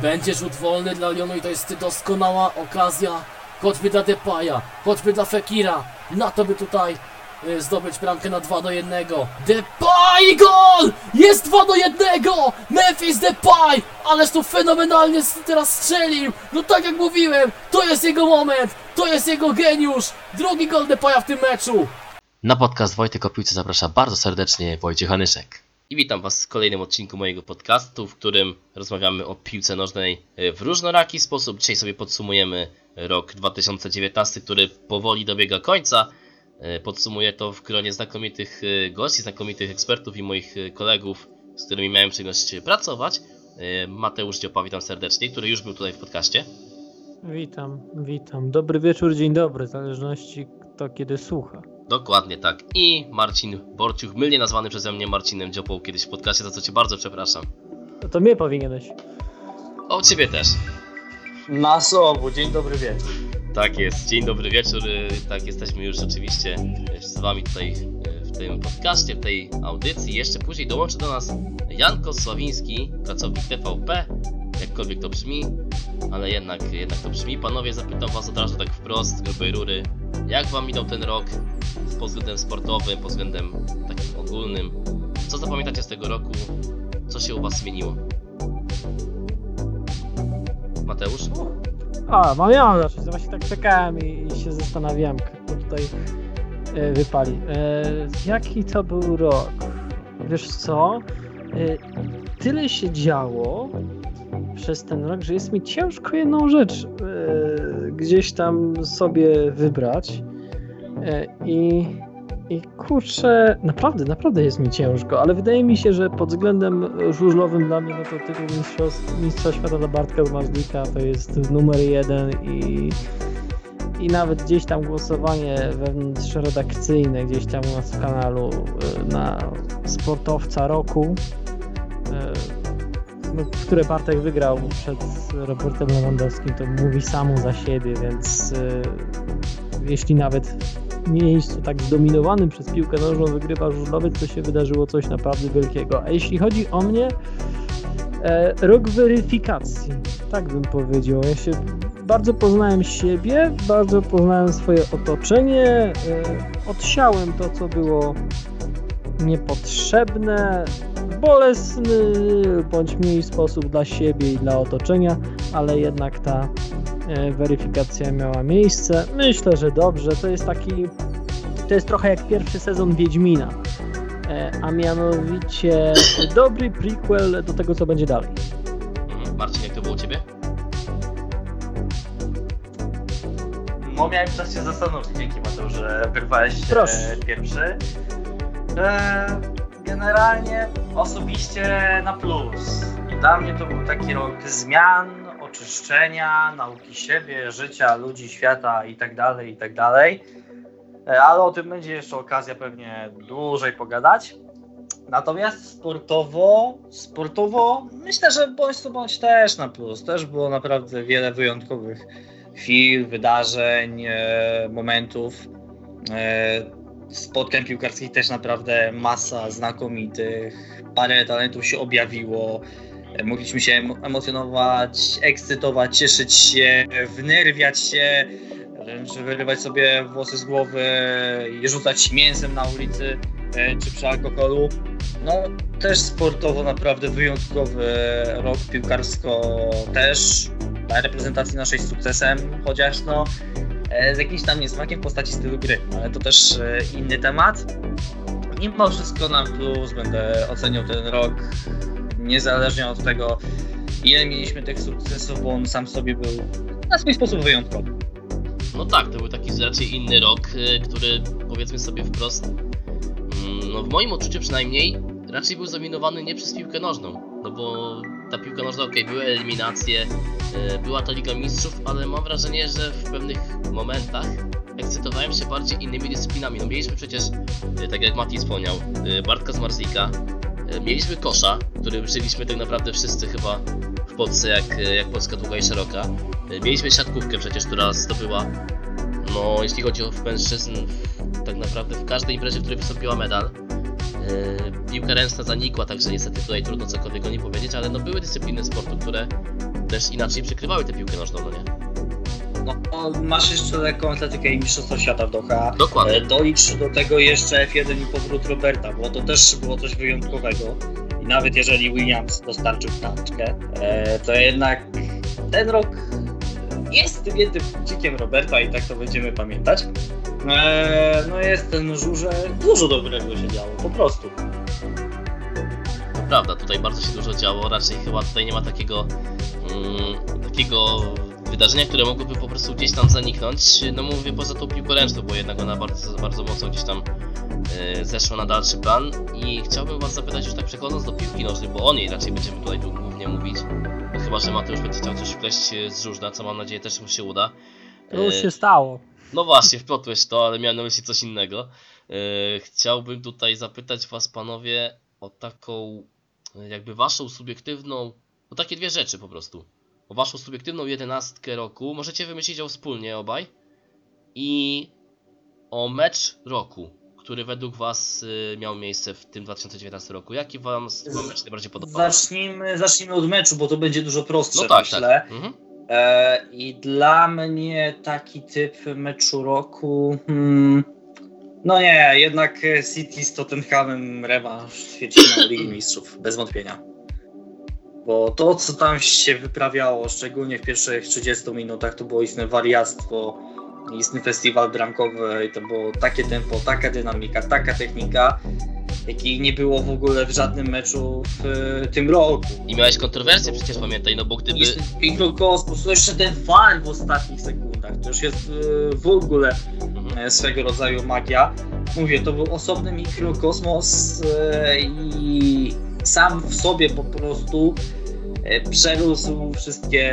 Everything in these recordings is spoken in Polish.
Będzie rzut wolny dla Lyonu i to jest doskonała okazja, choćby dla Depaya, choćby dla Fekira, na to by tutaj y, zdobyć bramkę na 2 do 1. Depay gol! Jest 2 do 1! Memphis Depay! Ależ tu fenomenalnie teraz strzelił! No tak jak mówiłem, to jest jego moment, to jest jego geniusz! Drugi gol Depaya w tym meczu! Na podcast Wojtek o zaprasza bardzo serdecznie Wojciech Anyszek. I witam Was w kolejnym odcinku mojego podcastu, w którym rozmawiamy o piłce nożnej e, w różnoraki sposób. Dzisiaj sobie podsumujemy rok 2019, który powoli dobiega końca. E, Podsumuję to w gronie znakomitych e, gości, znakomitych ekspertów i moich e, kolegów, z którymi miałem przyjemność pracować. E, Mateusz Dziopa, witam serdecznie, który już był tutaj w podcaście. Witam, witam. Dobry wieczór, dzień dobry, w zależności kto kiedy słucha. Dokładnie tak. I Marcin Borciuch, mylnie nazwany przeze mnie Marcinem Dziopą kiedyś w podcaście, za co Cię bardzo przepraszam. No to mnie powinieneś. O Ciebie też. Nas obu, dzień dobry wieczór. Tak jest, dzień dobry wieczór. Tak, jesteśmy już rzeczywiście y, z Wami tutaj y, w tym podcaście, w tej audycji. Jeszcze później dołączy do nas Janko Sławiński, pracownik TVP, jakkolwiek to brzmi, ale jednak, jednak to brzmi. Panowie, zapytam Was od razu tak wprost, z grubej rury, jak Wam minął ten rok pod względem sportowym, pod względem takim ogólnym? Co zapamiętacie z tego roku? Co się u Was zmieniło? Mateusz? A, mam ja mam zacząć. Właśnie tak czekałem i, i się zastanawiałem, kto tutaj e, wypali. E, jaki to był rok? Wiesz co? E, tyle się działo przez ten rok, że jest mi ciężko jedną rzecz e, gdzieś tam sobie wybrać. E, I i kurczę, naprawdę, naprawdę jest mi ciężko, ale wydaje mi się, że pod względem żużlowym dla mnie no to tytuł mistrzostw, mistrza świata dla Bartka Zmarzlika to jest numer jeden i, i nawet gdzieś tam głosowanie wewnątrzredakcyjne gdzieś tam u nas w kanalu y, na sportowca roku, no, które Bartek wygrał przed Robertem Lewandowskim, to mówi samo za siebie, więc y, jeśli nawet miejscu tak zdominowanym przez piłkę nożną wygrywa żużlowiec, to się wydarzyło coś naprawdę wielkiego. A jeśli chodzi o mnie, e, rok weryfikacji, tak bym powiedział. Ja się bardzo poznałem siebie, bardzo poznałem swoje otoczenie, e, odsiałem to, co było niepotrzebne, bolesny bądź mniej sposób dla siebie i dla otoczenia, ale jednak ta e, weryfikacja miała miejsce. Myślę, że dobrze. To jest taki. To jest trochę jak pierwszy sezon Wiedźmina. E, A mianowicie dobry prequel do tego, co będzie dalej. Mhm. Marcin, jak to było u Ciebie? No miałem czas się zastanowić, dzięki Mateusz, że wyrwałeś się Proszę. pierwszy. E, generalnie osobiście na plus. Dla mnie to był taki rok zmian, oczyszczenia, nauki siebie, życia, ludzi, świata i tak dalej, i tak dalej. E, Ale o tym będzie jeszcze okazja pewnie dłużej pogadać. Natomiast sportowo, sportowo myślę, że bądź to bądź też na plus. Też było naprawdę wiele wyjątkowych chwil, wydarzeń, e, momentów. Spotkań piłkarskich też naprawdę masa znakomitych. Parę talentów się objawiło. Mogliśmy się emo- emocjonować, ekscytować, cieszyć się, wnerwiać się, wręcz wyrywać sobie włosy z głowy i rzucać mięsem na ulicy e, czy przy alkoholu. No, też sportowo naprawdę wyjątkowy rok piłkarsko też dla reprezentacji naszej z sukcesem, chociaż no z jakimś tam niesmakiem w postaci stylu gry, ale to też e, inny temat. Mimo wszystko na plus będę oceniał ten rok niezależnie od tego ile mieliśmy tych sukcesów, bo on sam sobie był na swój sposób wyjątkowy. No tak, to był taki raczej inny rok, y, który powiedzmy sobie wprost, mm, no w moim odczuciu przynajmniej, raczej był zaminowany nie przez piłkę nożną. No bo ta piłka nożna, okej, były eliminacje, y, była to Liga Mistrzów, ale mam wrażenie, że w pewnych momentach ekscytowałem się bardziej innymi dyscyplinami. No mieliśmy przecież, y, tak jak Mati wspomniał, y, Bartka z Marzlika, mieliśmy kosza, który żyliśmy tak naprawdę wszyscy chyba w Polsce, jak, jak Polska długa i szeroka. Mieliśmy siatkówkę przecież, która zdobyła, no jeśli chodzi o mężczyzn, tak naprawdę w każdej imprezie, w której wystąpiła medal. Yy, piłka ręczna zanikła, także niestety tutaj trudno cokolwiek o niej powiedzieć, ale no były dyscypliny sportu, które też inaczej przykrywały tę piłkę nożną, no nie? No, masz jeszcze lekką atletykę i mistrzostwo świata w Doha. Dokładnie. E, Dolicz do tego jeszcze F1 i powrót Roberta, bo to też było coś wyjątkowego. I nawet jeżeli Williams dostarczył taczkę, e, to jednak ten rok jest tym jednym Roberta i tak to będziemy pamiętać. E, no jest ten żurze, dużo dobrego się działo, po prostu. Prawda, tutaj bardzo się dużo działo, raczej chyba tutaj nie ma takiego mm, takiego wydarzenia, które mogłoby po prostu gdzieś tam zaniknąć. No mówię poza tą piłką ręczną, bo jednak ona bardzo, bardzo mocno gdzieś tam e, zeszła na dalszy plan i chciałbym was zapytać już tak przechodząc do piłki nożnej, bo o niej raczej będziemy tutaj tu głównie mówić. No, chyba, że Mateusz będzie chciał coś wpleść e, z różna, co mam nadzieję też mu się uda. To już E, się stało. No właśnie, wplotłeś to, ale miałem na myśli coś innego. E, chciałbym tutaj zapytać was, panowie, o taką, jakby waszą subiektywną, o takie dwie rzeczy po prostu. O waszą subiektywną jedenastkę roku. Możecie wymyślić ją wspólnie obaj. I o mecz roku, który według was e, miał miejsce w tym 2019 roku. Jaki wam wam mecz najbardziej podobał? Zacznijmy, zacznijmy od meczu, bo to będzie dużo prostsze, No tak, myślę. tak. Mhm. E, I dla mnie taki typ meczu roku. Hmm, no nie, jednak City z Tottenhamem rewanż ćwierćfinału Ligi Mistrzów, bez wątpienia. Bo to, co tam się wyprawiało, szczególnie w pierwszych 30 minutach, to było istne wariactwo, istny festiwal bramkowy i to było takie tempo, taka dynamika, taka technika, jakiej nie było w ogóle w żadnym meczu w e, tym roku. I miałeś kontrowersję przecież pamiętaj, no bo gdyby... Mikrokosmos, to jeszcze ten fal w ostatnich sekundach, to już jest e, w ogóle Mhm. e, swego rodzaju magia. Mówię, to był osobny mikrokosmos i sam w sobie po prostu przerósł wszystkie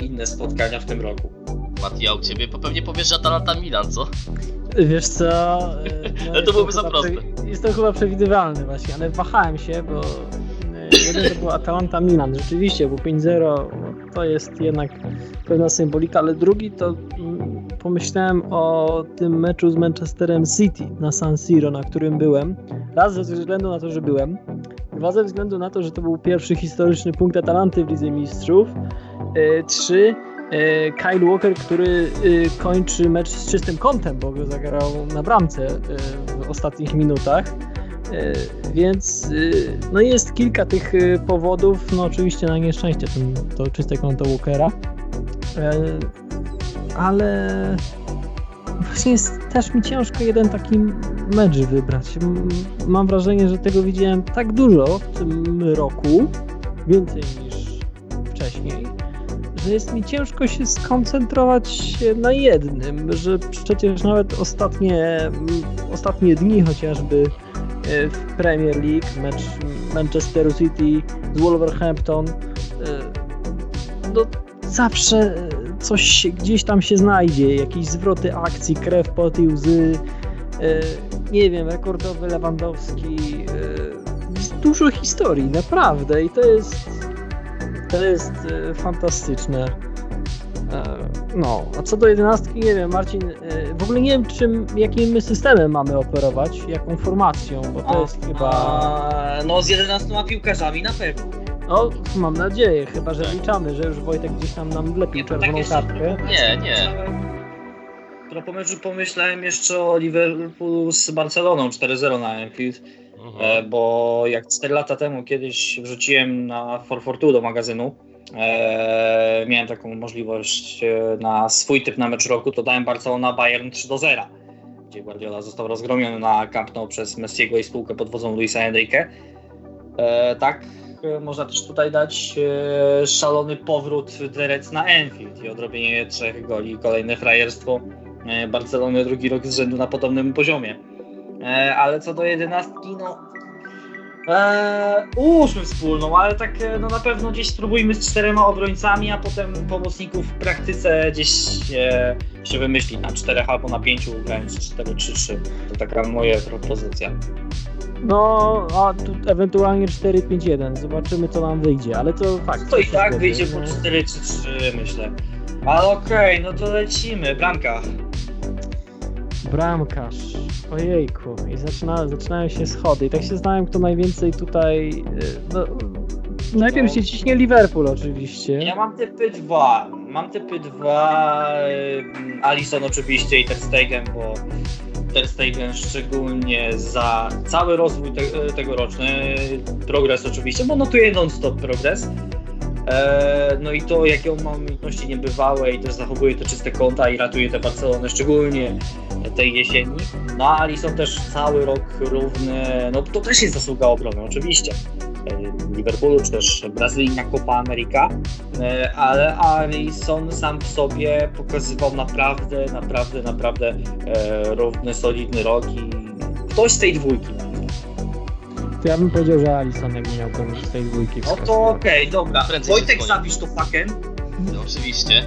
inne spotkania w tym roku. Mati, ja u ciebie pewnie powiesz, że Atalanta Milan, co? Wiesz co? e, No to byłoby za proste. prze- Jest to chyba przewidywalne właśnie, ale wahałem się, bo e, jeden to był Atalanta Milan, rzeczywiście, bo 5-0 no, to jest jednak pewna symbolika, ale drugi to mm, pomyślałem o tym meczu z Manchesterem City na San Siro, na którym byłem. Raz ze względu na to, że byłem, dwa ze względu na to, że to był pierwszy historyczny punkt Atalanty w Lidze Mistrzów, e, trzy Kyle Walker, który e, kończy mecz z czystym kątem, bo go zagrał na bramce e, w ostatnich minutach. E, Więc e, no jest kilka tych e, powodów, no oczywiście na nieszczęście ten, to czyste konto Walkera, E, ale właśnie jest też mi ciężko jeden taki mecz wybrać. Mam wrażenie, że tego widziałem tak dużo w tym roku, więcej niż wcześniej, że jest mi ciężko się skoncentrować na jednym, że przecież nawet ostatnie, m, ostatnie dni chociażby e, w Premier League, mecz Manchesteru City z Wolverhampton, e, no zawsze coś gdzieś tam się znajdzie, jakieś zwroty akcji, krew, pot i łzy, e, nie wiem, rekordowy Lewandowski, dużo historii, naprawdę i to jest to jest e, fantastyczne. E, No, a co do jedenastki, nie wiem, Marcin, e, w ogóle nie wiem, czym, jakim my systemem mamy operować, jaką formacją, bo to jest chyba, A, no z 11 piłkarzami na pewno. no mam nadzieję, chyba, że Tak. liczamy, że już Wojtek gdzieś tam nam wlepił Nie, tak czerwoną jeszcze kartkę. Nie, nie. Po meczu pomyślałem jeszcze o Liverpoolu z Barceloną 4-0 na Anfield. Mhm. E, bo jak 4 lata temu kiedyś wrzuciłem na 442 do magazynu, e, miałem taką możliwość e, na swój typ na mecz roku, to dałem Barcelona Bayern 3 do 0, gdzie Guardiola został rozgromiony na Camp Nou przez Messiego i spółkę pod wodzą Luisa Enrique. E, tak, e, można też tutaj dać e, szalony powrót Reds na Anfield i odrobienie trzech goli, kolejne frajerstwo Barcelony drugi rok z rzędu na podobnym poziomie. E, ale co do jedenastki, no. E, ułóżmy wspólną, ale tak e, no na pewno gdzieś spróbujmy z czterema obrońcami, a potem pomocników w praktyce gdzieś e, się wymyśli na czterech albo na pięciu, grając 4-3-3. To taka moja propozycja. No, a tu ewentualnie 4-5-1, zobaczymy co nam wyjdzie, ale to fakt. To i tak wyjdzie po 4-3-3 myślę. Ale okej, no to lecimy. Bramka. Bramkarz. Ojejku. I zaczyna, zaczynają się schody. I tak się znałem, kto najwięcej tutaj. y, No, najpierw No. się ciśnie Liverpool oczywiście. Ja mam typy dwa. Mam typy dwa. ym, Alisson oczywiście i Ter Stegen, bo Ter Stegen szczególnie za cały rozwój te, tegoroczny, progres oczywiście, bo notuje non-stop progres. E, no i to, jakie on ma umiejętności niebywałe i też zachowuje te czyste konta i ratuje te Barcelony, szczególnie tej jesieni. No a Alisson też cały rok równy, no to też jest zasługa obrony oczywiście. E, Liverpoolu czy też Brazylii na Copa America, E, ale Alisson sam w sobie pokazywał naprawdę, naprawdę, naprawdę równy, solidny rok i ktoś z tej dwójki. To ja bym powiedział, że Alisson jakby miał komuś z tej dwójki No wskazać. to okej, dobra. Prędzej Wojtek skłonię. zapisz to faken. No, oczywiście.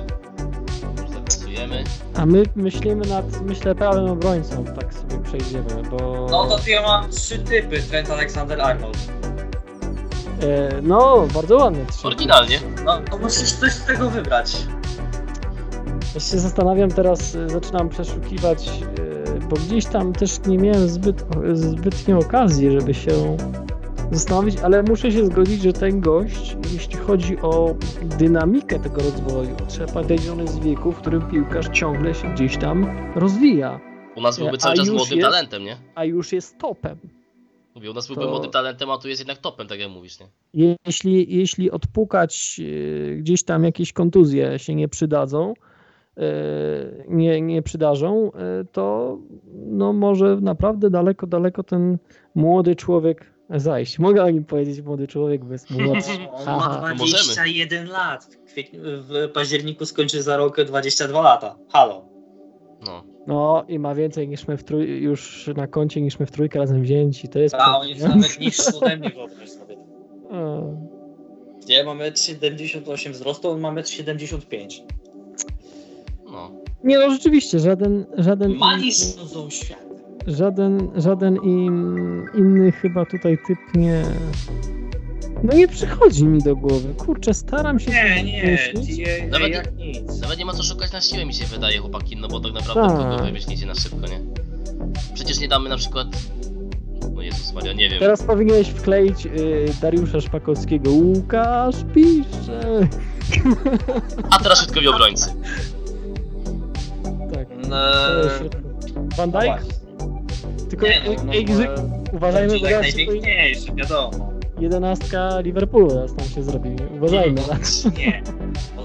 Zapisujemy. A my myślimy nad, myślę, prawym obrońcą, tak sobie przejdziemy, bo... No to tu ja mam trzy typy, Trent Alexander-Arnold. E, no, bardzo ładny trzy. Oryginalnie. No to musisz coś z tego wybrać. Ja się zastanawiam teraz, e, zaczynam przeszukiwać, e, bo gdzieś tam też nie miałem zbyt, zbytnio okazji, żeby się zastanowić, ale muszę się zgodzić, że ten gość, jeśli chodzi o dynamikę tego rozwoju, trzeba pamiętać, że on jest z wieku, w którym piłkarz ciągle się gdzieś tam rozwija, U nas byłby A cały czas młodym jest? talentem, nie? a już jest topem. Mówię, u nas byłby To- młodym talentem, a tu jest jednak topem, tak jak mówisz, nie? Jeśli, jeśli odpukać e, gdzieś tam jakieś kontuzje się nie przydadzą, nie, nie przydarzą, e, to no może naprawdę daleko, daleko ten młody człowiek zajść. Mogę o nim powiedzieć młody człowiek, bo jest młodszy. On ma To możemy. 21 lat. W, kwietniu, w październiku skończy za rok 22 lata. Halo. No. No i ma więcej niż my w trój, już na koncie niż my w trójkę razem wzięci. To jest A on jest nawet niższy ode mnie, wyobraź sobie. Ja mam 1,78 wzrostu, on ma 1,75 m. No. Nie no, rzeczywiście, żaden, żaden, Malisz są świat. żaden, żaden in, inny chyba tutaj typ nie... No nie przychodzi mi do głowy. Kurczę, staram się... Nie, nie, nie, Nawet- jak nic. Nawet nie ma co szukać na siłę, mi się wydaje, chłopaki, no bo tak naprawdę Tak. kogo wymyślicie na szybko, nie? Przecież nie damy na przykład... No Jezus Maria, nie wiem. Teraz powinieneś wkleić y, Dariusza Szpakowskiego. Łukasz pisze. A teraz środkowi obrońcy. Tak. No. Van no Dijk? Tylko Nie, no, no, no, uważajmy, bo najpiękniejszy, wiadomo. jedenastka Liverpoolu teraz tam się zrobi. Uważajmy. No, Nie,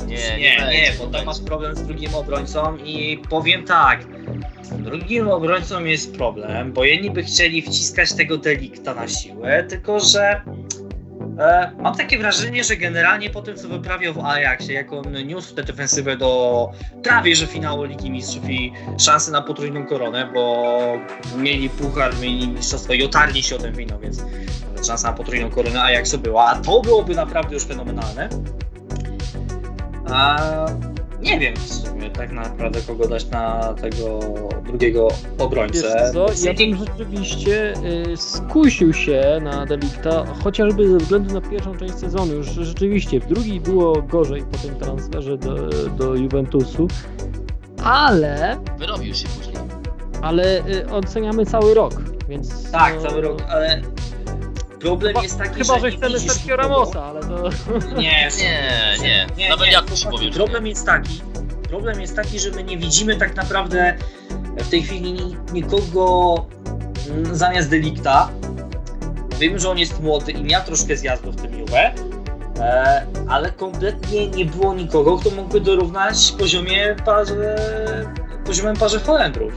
Nie, nie, nie nie, bo tam masz problem z drugim obrońcą i powiem tak. Z drugim obrońcą jest problem, bo jedni by chcieli wciskać tego delikta na siłę, tylko że e, mam takie wrażenie, że generalnie po tym, co wyprawiał w Ajaxie, jak on niósł tę defensywę do prawie że finału Ligi Mistrzów i szansy na potrójną koronę, bo mieli puchar, mieli mistrzostwo i otarli się o ten finał, więc szansa na potrójną koronę Ajaxu była, a to byłoby naprawdę już fenomenalne. A nie wiem w sumie tak naprawdę kogo dać na tego drugiego Wiesz obrońcę. co, ja bym rzeczywiście y, skusił się na Delikta, chociażby ze względu na pierwszą część sezonu. Już rzeczywiście w drugiej było gorzej po tym transferze do, do Juventusu, ale, Wyrobił się później. ale y, oceniamy cały rok, więc... Tak, no, cały rok, ale problem Chyba, jest taki, chyba że nie chcemy widzisz Sergio nikogo. Ramosa, ale to... Nie, Nie, nie. Nawet jak to ci powiem, że Problem jest taki, problem jest taki, że my nie widzimy tak naprawdę w tej chwili ni- nikogo mm, zamiast Delikta. Wiemy, że on jest młody i miał troszkę zjazdu w tym Juve, e, ale kompletnie nie było nikogo, kto mógłby dorównać poziomie parze, poziomem parze Holendrów.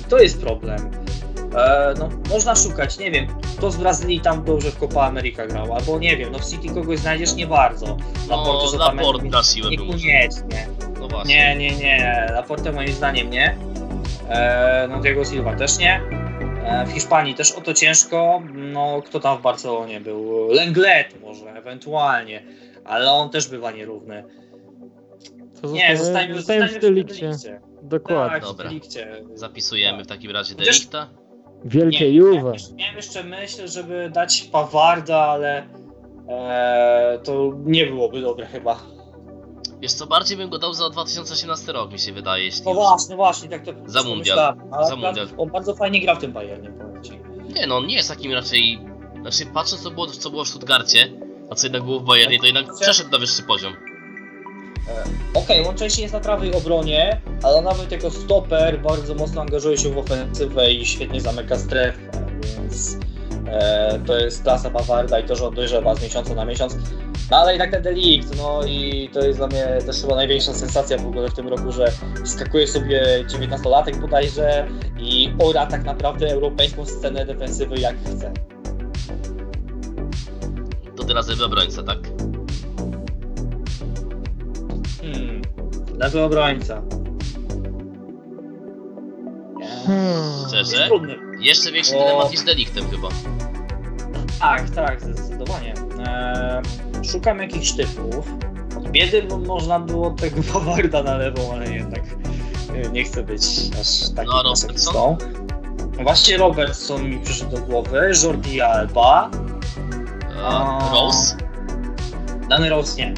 I to jest problem. E, no, można szukać, nie wiem, kto z Brazylii tam dobrze w Copa America grał, albo nie wiem, no w City kogoś znajdziesz nie bardzo. No, Laporte na siłę był. Niekoniecznie. No właśnie. Nie, nie, nie. Laporte moim zdaniem nie. E, no Diego Silva też nie. E, w Hiszpanii też o to ciężko. No kto tam w Barcelonie był? Lenglet może, ewentualnie. Ale on też bywa nierówny. to Nie, zostajemy- zostańmy, zostajemy zostańmy w Delikcie. Dokładnie. Tak, Dobra. w Delikcie. Zapisujemy w takim razie Chociaż- Delikta. Wielkie Nie, Juve. Miałem jeszcze, miałem jeszcze myśl, żeby dać Pawarda, ale e, to nie byłoby dobre chyba. Wiesz co, bardziej bym go dał za 2018 rok, mi się wydaje, jeśli No już. właśnie, właśnie, tak to Za mundial. Za mundial. On bardzo fajnie gra w tym Bayernie, powiem ci. Nie no, on nie jest takim raczej... Znaczy, patrząc co było, co było w Stuttgarcie, A co jednak było w Bayernie, to jednak przeszedł na wyższy poziom. Okej, on częściej jest na prawej obronie, ale nawet jako stoper bardzo mocno angażuje się w ofensywę i świetnie zamyka strefę, więc e, to jest klasa Bawarda i to, że on dojrzewa z miesiąca na miesiąc. No ale jednak ten delikt, no i to jest dla mnie też chyba największa sensacja w ogóle w tym roku, że skakuje sobie 19-latek bodajże i ora tak naprawdę europejską scenę defensywy jak chce. To teraz lewy obrońca, tak? Hmm, lewy obrońca. Hmm. Szczerze? Trudny. Jeszcze większy O. dylemat niż deliktem chyba. Tak, tak, zdecydowanie. Eee, szukam jakichś typów. Od biedy bo można było tego Bawarda na lewą, ale jednak e, nie chcę być aż takim No, masochistą. Właśnie Robertson mi przyszedł do głowy, Jordi Alba, A, A. Rose? Dany Rose nie.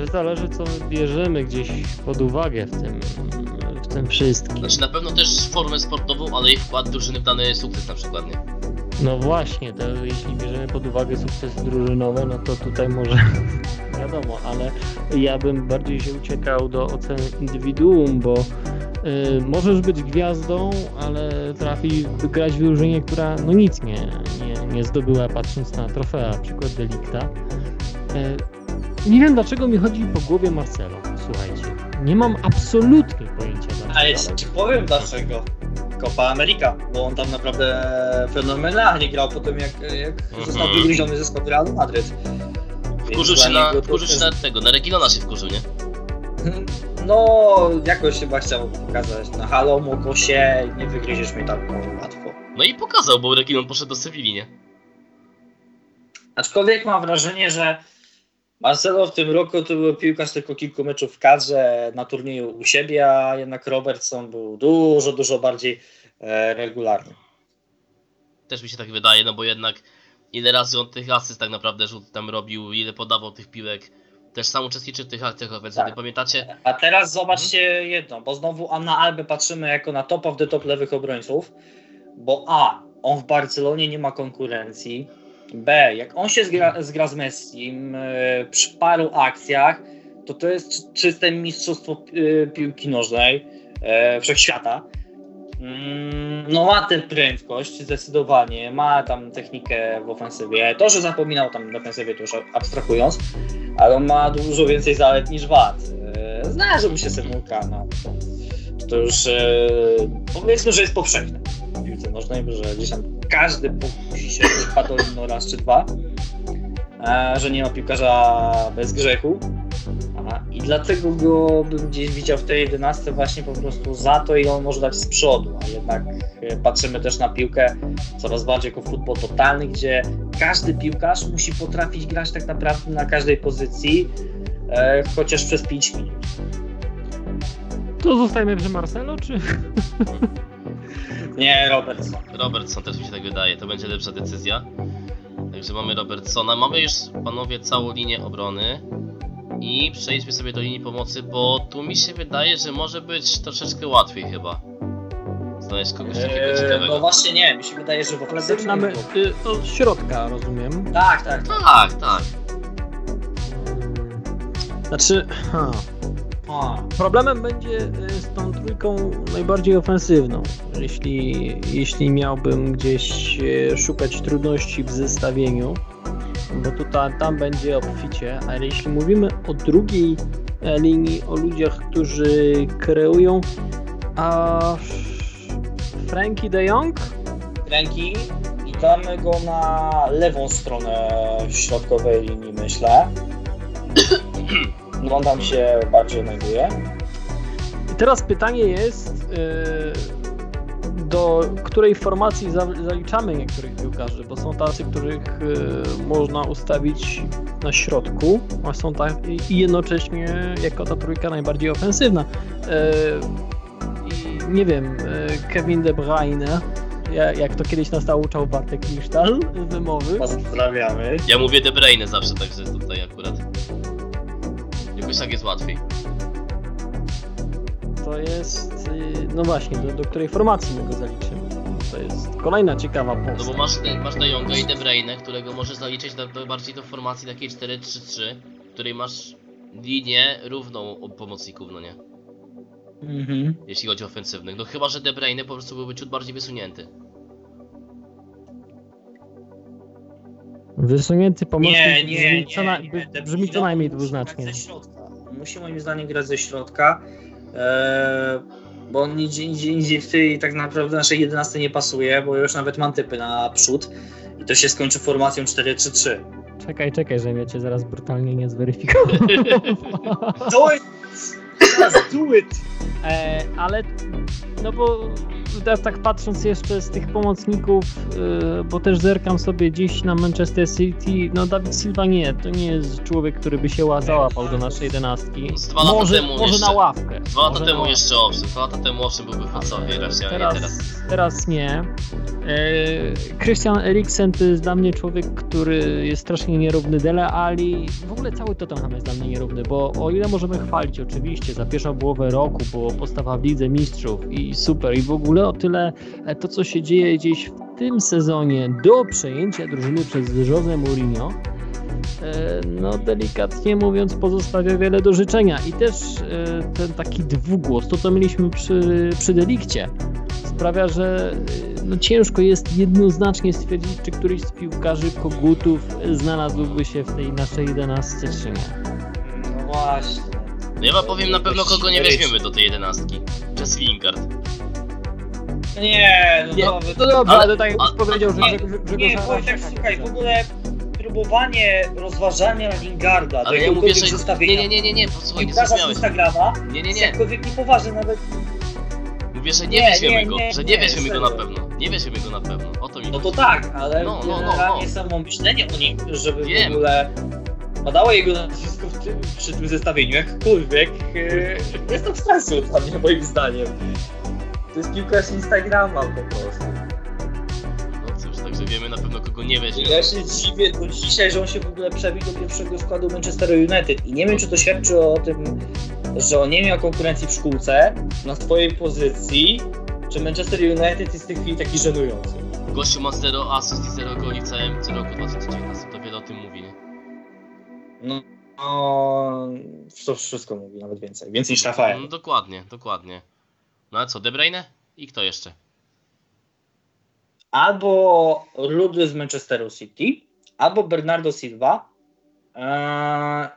Też zależy co my bierzemy gdzieś pod uwagę w tym, w tym wszystkim. Znaczy na pewno też formę sportową, ale i wkład drużyny w dany sukces na przykład, nie? No właśnie, to jeśli bierzemy pod uwagę sukcesy drużynowe, no to tutaj może wiadomo, ale ja bym bardziej się uciekał do oceny indywiduum, bo y, możesz być gwiazdą, ale trafi grać w drużynie, która no nic nie, nie, nie zdobyła patrząc na trofea, przykład Delikta. Y, nie wiem dlaczego mi chodzi po głowie Marcelo, słuchajcie. Nie mam absolutnie pojęcia dlaczego. Ale ci, ci powiem dlaczego. Copa America, bo on tam naprawdę fenomenalnie grał po tym jak, jak Mhm. został wygryziony ze składu Realu Madryt. Wkurzył się, na, to wkurzył się na tego, na Regilona się wkurzył, nie? No, jakoś chyba chciał pokazać na halo, Mokosie, nie wygryziesz mnie tak łatwo. No i pokazał, bo Regilon poszedł do Sewilli, nie? Aczkolwiek mam wrażenie, że Marcelo w tym roku to był piłkarz tylko kilku meczów w kadrze na turnieju u siebie, a jednak Robertson był dużo, dużo bardziej e, regularny. Też mi się tak wydaje, no bo jednak ile razy on tych asyst tak naprawdę rzut tam robił, ile podawał tych piłek. Też sam uczestniczył w tych akcjach ofensywnych, Tak. pamiętacie? A teraz zobaczcie jedno, bo znowu na Albę patrzymy jako na top of the top lewych obrońców, bo A, on w Barcelonie nie ma konkurencji, B, jak on się zgra, zgra z Messim przy paru akcjach, to to jest czy- czyste mistrzostwo e, piłki nożnej e, wszechświata. Mm, No ma tę prędkość zdecydowanie, ma tam technikę w ofensywie. To, że zapominał tam w defensywie, to już abstrahując, ale on ma dużo więcej zalet niż wad. E, Zdarza mu się Semulka, no. To już e, powiedzmy, że jest powszechne w piłce nożnej, że gdzieś tam każdy pokusi się Patolino raz czy dwa, e, że nie ma piłkarza bez grzechu. I dlatego go bym gdzieś widział w tej 11 właśnie po prostu za to, ile on może dać z przodu, a jednak e, patrzymy też na piłkę coraz bardziej jako futbol totalny, gdzie każdy piłkarz musi potrafić grać tak naprawdę na każdej pozycji, e, chociaż przez 5 minut. To zostajemy przy Marcelo, czy... Nie, Robertson. Robertson też mi się tak wydaje, to będzie lepsza decyzja. Także mamy Robertsona, mamy już panowie całą linię obrony. I przejdźmy sobie do linii pomocy, bo tu mi się wydaje, że może być troszeczkę łatwiej chyba. Znaleźć kogoś takiego E, ciekawego. no właśnie nie, mi się wydaje, że w Ale ofensywie... zaczynamy y, od środka, rozumiem. Tak, tak, tak. Tak, tak. Znaczy, ha, problemem będzie y, z tą trójką najbardziej ofensywną. Jeśli, jeśli miałbym gdzieś y, szukać trudności w zestawieniu, bo tutaj tam będzie obficie, ale jeśli mówimy o drugiej e, linii, o ludziach, którzy kreują, a Frankie de Jong? ręki i damy go na lewą stronę środkowej linii, myślę. No on tam się bardziej znajduje. I teraz pytanie jest, y, do której formacji za- zaliczamy niektórych piłkarzy, bo są tacy, których y, można ustawić na środku, a są tak i jednocześnie jako ta trójka najbardziej ofensywna. Y, I nie wiem, Kevin De Bruyne, ja- jak to kiedyś nas nauczał Bartek Lisztal z wymowy, Pozdrawiamy. Ja mówię De Bruyne zawsze, także tutaj akurat. Jakoś tak jest łatwiej. to jest, y, no właśnie, do, do której formacji my go zaliczymy. To jest kolejna ciekawa No postać. bo masz, masz De Jonga i De Bruyne, którego możesz zaliczyć do, do bardziej do formacji takiej 4-3-3, w której masz linię równą od pomocników, no nie? Mhm. Jeśli chodzi o ofensywnych. No chyba, że De Bruyne po prostu byłby ciut bardziej wysunięty. Wysunięty pomocnik Nie, nie, brzmi, nie, co na, brzmi co najmniej dwuznacznie. grać Ze środka. Musi moim zdaniem grać ze środka, e, bo on nigdzie, nigdzie, nigdzie w tej tak naprawdę naszej 11 nie pasuje, bo już nawet mam typy na przód i to się skończy formacją 4-3-3. Czekaj, czekaj, że mnie cię zaraz brutalnie nie zweryfikował. Do it! Just do it! E, ale no bo teraz tak patrząc jeszcze z tych pomocników, e, bo też zerkam sobie dziś na Manchester City, no Dawid Silva nie, to nie jest człowiek, który by się ła- załapał do naszej jedenastki. Z dwa lata Może, temu może jeszcze. na ławkę. Dwa lata temu jeszcze owszem, dwa lata temu owszem byłby raczej, ale nie Teraz, teraz. teraz nie. E, Christian Eriksen to jest dla mnie człowiek, który jest strasznie nierówny Dele Ali. W ogóle cały Tottenham jest dla mnie nierówny, bo o ile możemy chwalić oczywiście za pierwszą połowę roku, było postawa w Lidze Mistrzów i super i w ogóle o tyle e, to, co się dzieje gdzieś w tym sezonie do przejęcia drużyny przez Jose Mourinho, e, no delikatnie mówiąc pozostawia wiele do życzenia i też e, ten taki dwugłos, to co mieliśmy przy, przy delikcie, sprawia, że no ciężko jest jednoznacznie stwierdzić, czy któryś z piłkarzy kogutów znalazłby się w tej naszej 11 czy nie. No właśnie. No ja wam powiem na pewno kogo nie weźmiemy do tej jedenastki. Jess Lingard. Nie, no Nie, dobra. no dobra, Ale- ale tak jak a- powiedział, że, nie, że, że Nie, go Wojtek, słuchaj, w ogóle próbowanie rozważania Lingarda do Ale ja mówię, jakiegokolwiek że... zestawienia Nie, nie, nie, nie, nie, posłuchaj, nie piłkarza z zrozumiałeś. Instagrama Nie, nie, jest nie. jakkolwiek niepoważny nawet. Mówię, że nie Nie, weźmiemy nie, go, nie, że nie nie, weźmiemy go na serio. pewno. Nie weźmiemy go na pewno, o to mi No to tak, ale No, no, no, generalnie no. samo myślenie o nim, żeby Wiem. w ogóle padało jego nazwisko w tym, przy tym zestawieniu, jakkolwiek, e, jest to stresu dla mnie, moim zdaniem. To jest piłkarz Instagrama po prostu. No cóż, także wiemy na pewno kogo nie weźmiemy. Ja się dziwię do dzisiaj, że on się w ogóle przebił do pierwszego składu Manchester United i nie wiem, czy to świadczy o tym, że on nie miał konkurencji w szkółce na swojej pozycji, czy Manchester United jest w tej chwili taki żenujący. Gościu ma 0 asyst i 0 goli w całym roku 2019, to wiele o tym mówi, nie? No, no to wszystko mówi, nawet więcej. Więcej niż Rafael. No, dokładnie, dokładnie. No ale co, De Bruyne? I kto jeszcze? Albo Rudy z Manchesteru City, albo Bernardo Silva. Eee,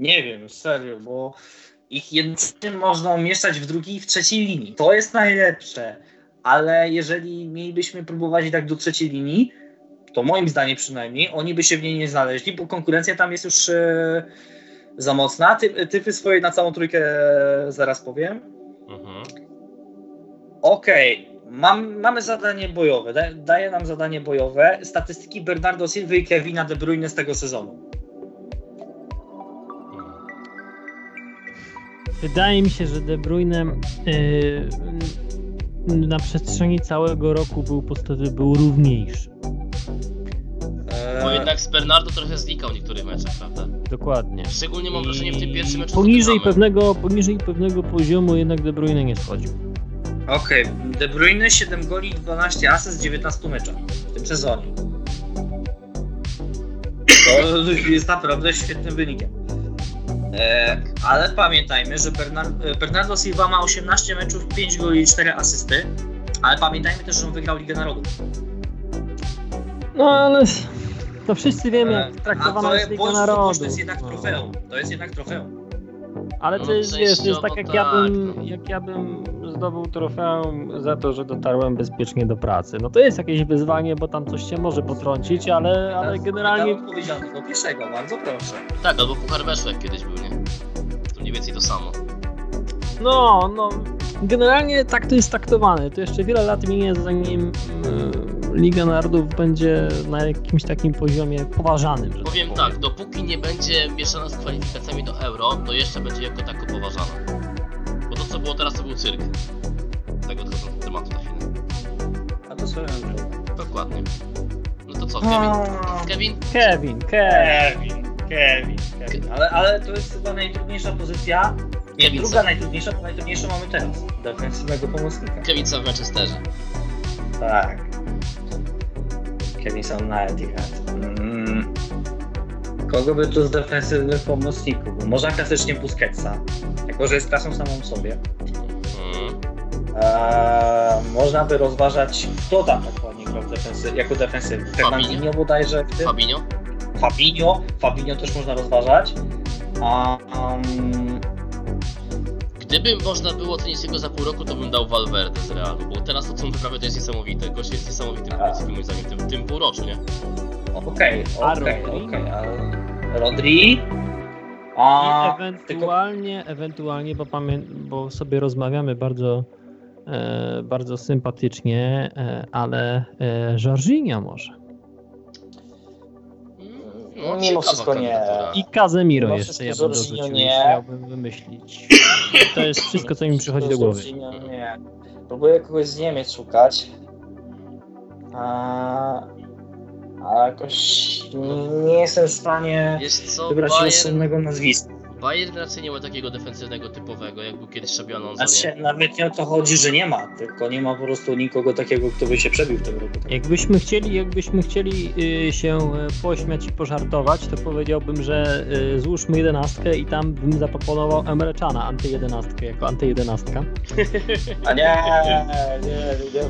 nie wiem, serio, bo ich jednocześnie można umieszczać w drugiej i w trzeciej linii. To jest najlepsze, ale jeżeli mielibyśmy próbować tak do trzeciej linii, to moim zdaniem przynajmniej oni by się w niej nie znaleźli, bo konkurencja tam jest już e, za mocna. Ty, typy swoje na całą trójkę e, zaraz powiem. Okej, mam, mamy zadanie bojowe. Da, daje nam zadanie bojowe. Statystyki Bernardo Silva i Kevina De Bruyne z tego sezonu. Wydaje mi się, że De Bruyne yy, na przestrzeni całego roku był podstawy był równiejszy. Bo Eee, jednak z Bernardo trochę znikał w niektórych meczach, prawda? Dokładnie. Szczególnie mam wrażenie w tym pierwszym meczu Poniżej pewnego, poniżej pewnego poziomu jednak De Bruyne nie schodził. Okej, De Bruyne 7 goli, 12 asyst w 19 meczach w tym sezonie. To jest naprawdę świetnym wynikiem. Eee, ale pamiętajmy, że Bernar- Bernardo Silva ma 18 meczów, 5 goli i 4 asysty. Ale pamiętajmy też, że on wygrał Ligę Narodów. No ale to wszyscy wiemy, Eee, jak traktowana a jest to, Liga bądź co Narodów. to jest jednak No. trofeum. To jest jednak trofeum. Ale No, to jest, wiesz, to jest tak częściowo jak ja, bym, tak, no. jak ja bym zdobył trofeum za to, że dotarłem bezpiecznie do pracy. No to jest jakieś wyzwanie, bo tam coś się może potrącić, ale, ale generalnie odpowiedzialnego pierwszego, bardzo proszę. Tak, albo Puchar Weszło jak kiedyś był, nie? To mniej więcej to samo. No, no, generalnie tak to jest traktowane. To jeszcze wiele lat minie, zanim e, Liga Narodów będzie na jakimś takim poziomie poważanym. że Powiem powiem. tak, dopóki nie będzie mieszana z kwalifikacjami do Euro, to jeszcze będzie jako tako poważana. To było teraz to był cyrk. Tak odchodząc od tematu na chwilę. A to swoją drogą. Dokładnie. No to co, Kevin? Kevin? Kevin, Kevin. Kevin, Kevin, Kevin. Ale, ale to jest chyba najtrudniejsza pozycja. Nie, Kevin druga najtrudniejsza, bo najtrudniejszą mamy teraz. Defensywnego pomocnika. Kevin co w Manchesterze. Tak. Kiedy są na Etihad. Mm. Kogo by tu z defensywnych pomocników? Można klasycznie Busquetsa, że jest klasą samą w sobie. Mm. Eee, można by rozważać, kto tam dokładnie grał defensy- jako defensywny. Fernandinho bodajże w tym. Fabinho? Fabinho. Fabinho też można rozważać. A, um, Gdyby można było ocenić jego za pół roku, to bym dał Valverde z Realu, bo teraz to co on wyprawia to jest niesamowite. Gość jest niesamowitym A. pomocnikiem moim zdaniem, w tym, tym półroczu, nie? Okej, A okej, Rodri? A? I ewentualnie, ewentualnie, bo, pamię... bo sobie rozmawiamy bardzo, e, bardzo sympatycznie, e, ale e, Jorginho może. No, Mimo wszystko nie. I Casemiro Mimo jeszcze ja bym dorzucił, nie. jeśli miałbym wymyślić. To jest wszystko, co mi przychodzi do głowy. Jorginho Nie. Próbuję kogoś z Niemiec szukać. A, a jakoś nie jestem w stanie Wiesz co, wybrać Bayern, rozsądnego nazwiska. Bayern raczej nie ma takiego defensywnego typowego, jak był kiedyś nie? Znaczy, nawet nie o to chodzi, że nie ma, tylko nie ma po prostu nikogo takiego, kto by się przebił w tym roku. Jakbyśmy chcieli, jakbyśmy chcieli y, się y, pośmiać i pożartować, to powiedziałbym, że y, złóżmy jedenastkę i tam bym zaproponował Emre Cana antyjedenastkę, jako antyjedenastka. A nie, nie, nie,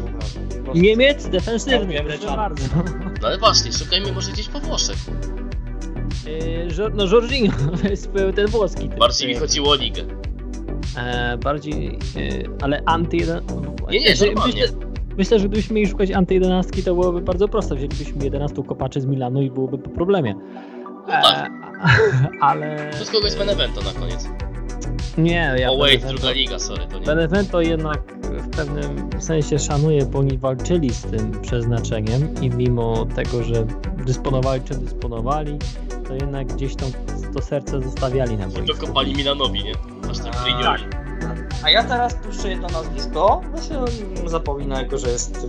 nie. Niemiec defensywny, proszę bardzo. No ale właśnie, szukajmy może gdzieś po Włoszech. Y, Żor- no Jorginho, to jest ten włoski. Bardziej mi chodziło o ligę. E, bardziej, y, ale antyjeden... Nie, nie, Myślę- normalnie. Myślę, myślę, że gdybyśmy mieli szukać antyjedenastki, to byłoby bardzo proste. Wzięlibyśmy 11 kopaczy z Milanu i byłoby po problemie. No tak. ale... Przez kogoś z Benevento na koniec. Nie, ja o wait, druga liga, sorry, to nie. Benevento jednak w pewnym sensie szanuje, bo oni walczyli z tym przeznaczeniem i mimo tego, że dysponowali czym dysponowali, to jednak gdzieś tam to serce zostawiali na To boisku. kopali Milanowi, nie? Aż tak A, Mourinho. A ja teraz puszczę jedno nazwisko. Ja się zapomina, jako że jest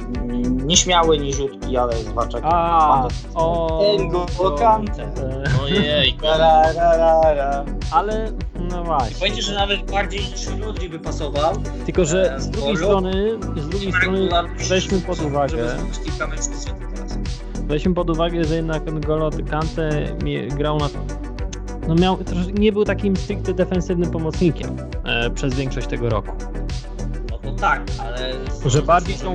nieśmiały, niziutki, ale zwłaszcza A, o... N'Golo Kante. e, Ojej, Ra, ra, ra, ra. Ale, no właśnie. Będzie, że nawet bardziej niż Rodri by pasował. Tylko, że e, z drugiej N'Golo strony, z drugiej strony weźmy pod uwagę, Żeby kilka meczów. Weźmy pod uwagę, że jednak N'Golo Kante grał na... No miał, nie był takim stricte defensywnym pomocnikiem e, przez większość tego roku. No to tak, ale... Że bardziej tą-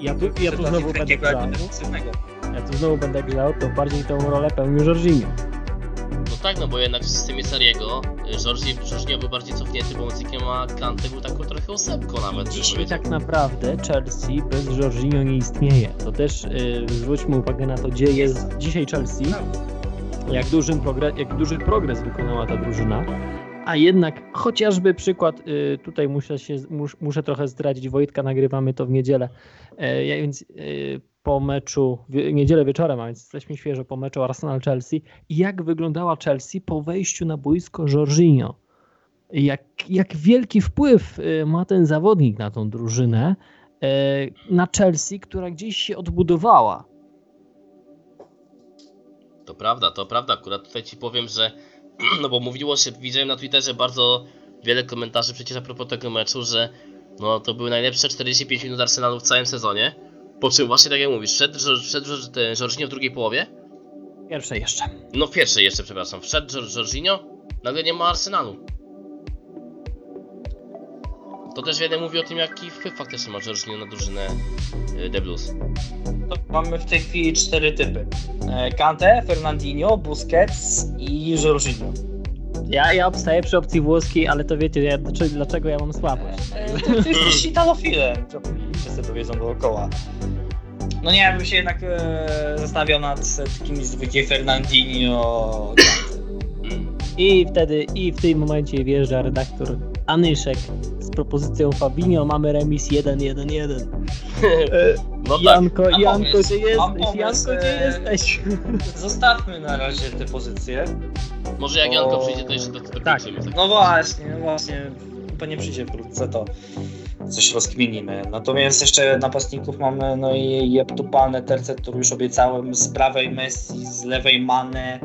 ja tu- ja tu znowu będę grał. defensywnego. Ja tu znowu będę grał, to bardziej tą rolę pełnił Jorginho. Tak, no bo jednak w systemie Sariego Jorgi Jorginho był bardziej cofnięty pomocnikiem, a Kante był taką trochę osebką nawet, Dzisiaj tak naprawdę Chelsea bez Jorginho nie istnieje. To też y, zwróćmy uwagę na to, gdzie jest dzisiaj Chelsea, jak, dużym progres, jak duży progres wykonała ta drużyna. A jednak chociażby przykład, y, tutaj muszę, się, mus, muszę trochę zdradzić Wojtka, nagrywamy to w niedzielę, e, więc y, po meczu, niedzielę wieczorem, a więc jesteśmy świeżo po meczu Arsenal-Chelsea jak wyglądała Chelsea po wejściu na boisko Jorginho. Jak, jak wielki wpływ y, ma ten zawodnik na tą drużynę, y, na Chelsea, która gdzieś się odbudowała. To prawda, to prawda. Akurat tutaj ci powiem, że no bo mówiło się, widziałem na Twitterze bardzo wiele komentarzy przecież a propos tego meczu, że no to były najlepsze 45 minut Arsenalu w całym sezonie. Po czym właśnie tak jak mówisz, wszedł, wszedł ten Jorginho w drugiej połowie. Pierwsze jeszcze. No w pierwszej jeszcze, przepraszam. Wszedł Jor- Jorginho, nagle nie ma Arsenalu. To też wiele mówi o tym, jaki wpływ faktycznie ma Jorginho na drużynę y, The Blues. To mamy w tej chwili cztery typy. E, Kante, Fernandinho, Busquets i Jorginho. Ja, ja obstaję przy opcji włoskiej, ale to wiecie, ja, dlaczego, dlaczego ja mam słabość. E, Ty, jesteś italofilem, to wszyscy to wiedzą dookoła. No nie, ja bym się jednak e, zastanawiał nad e, kimś z dwójki Fernandinho. I wtedy, i w tym momencie wjeżdża redaktor Anyszek z propozycją Fabinho, mamy remis 1-1-1. No tak, Janko, Janko, pomysł, gdzie jesteś? pomysł, Janko, gdzie e, jesteś? Zostawmy na razie te pozycje. może jak Janko przyjdzie, to jeszcze do, do tak. kończymy. No właśnie, no właśnie, pewnie przyjdzie wkrótce, to coś rozkminimy. Natomiast jeszcze napastników mamy, no i Jeptupane, tercet, który już obiecałem, z prawej Messi, z lewej Mane,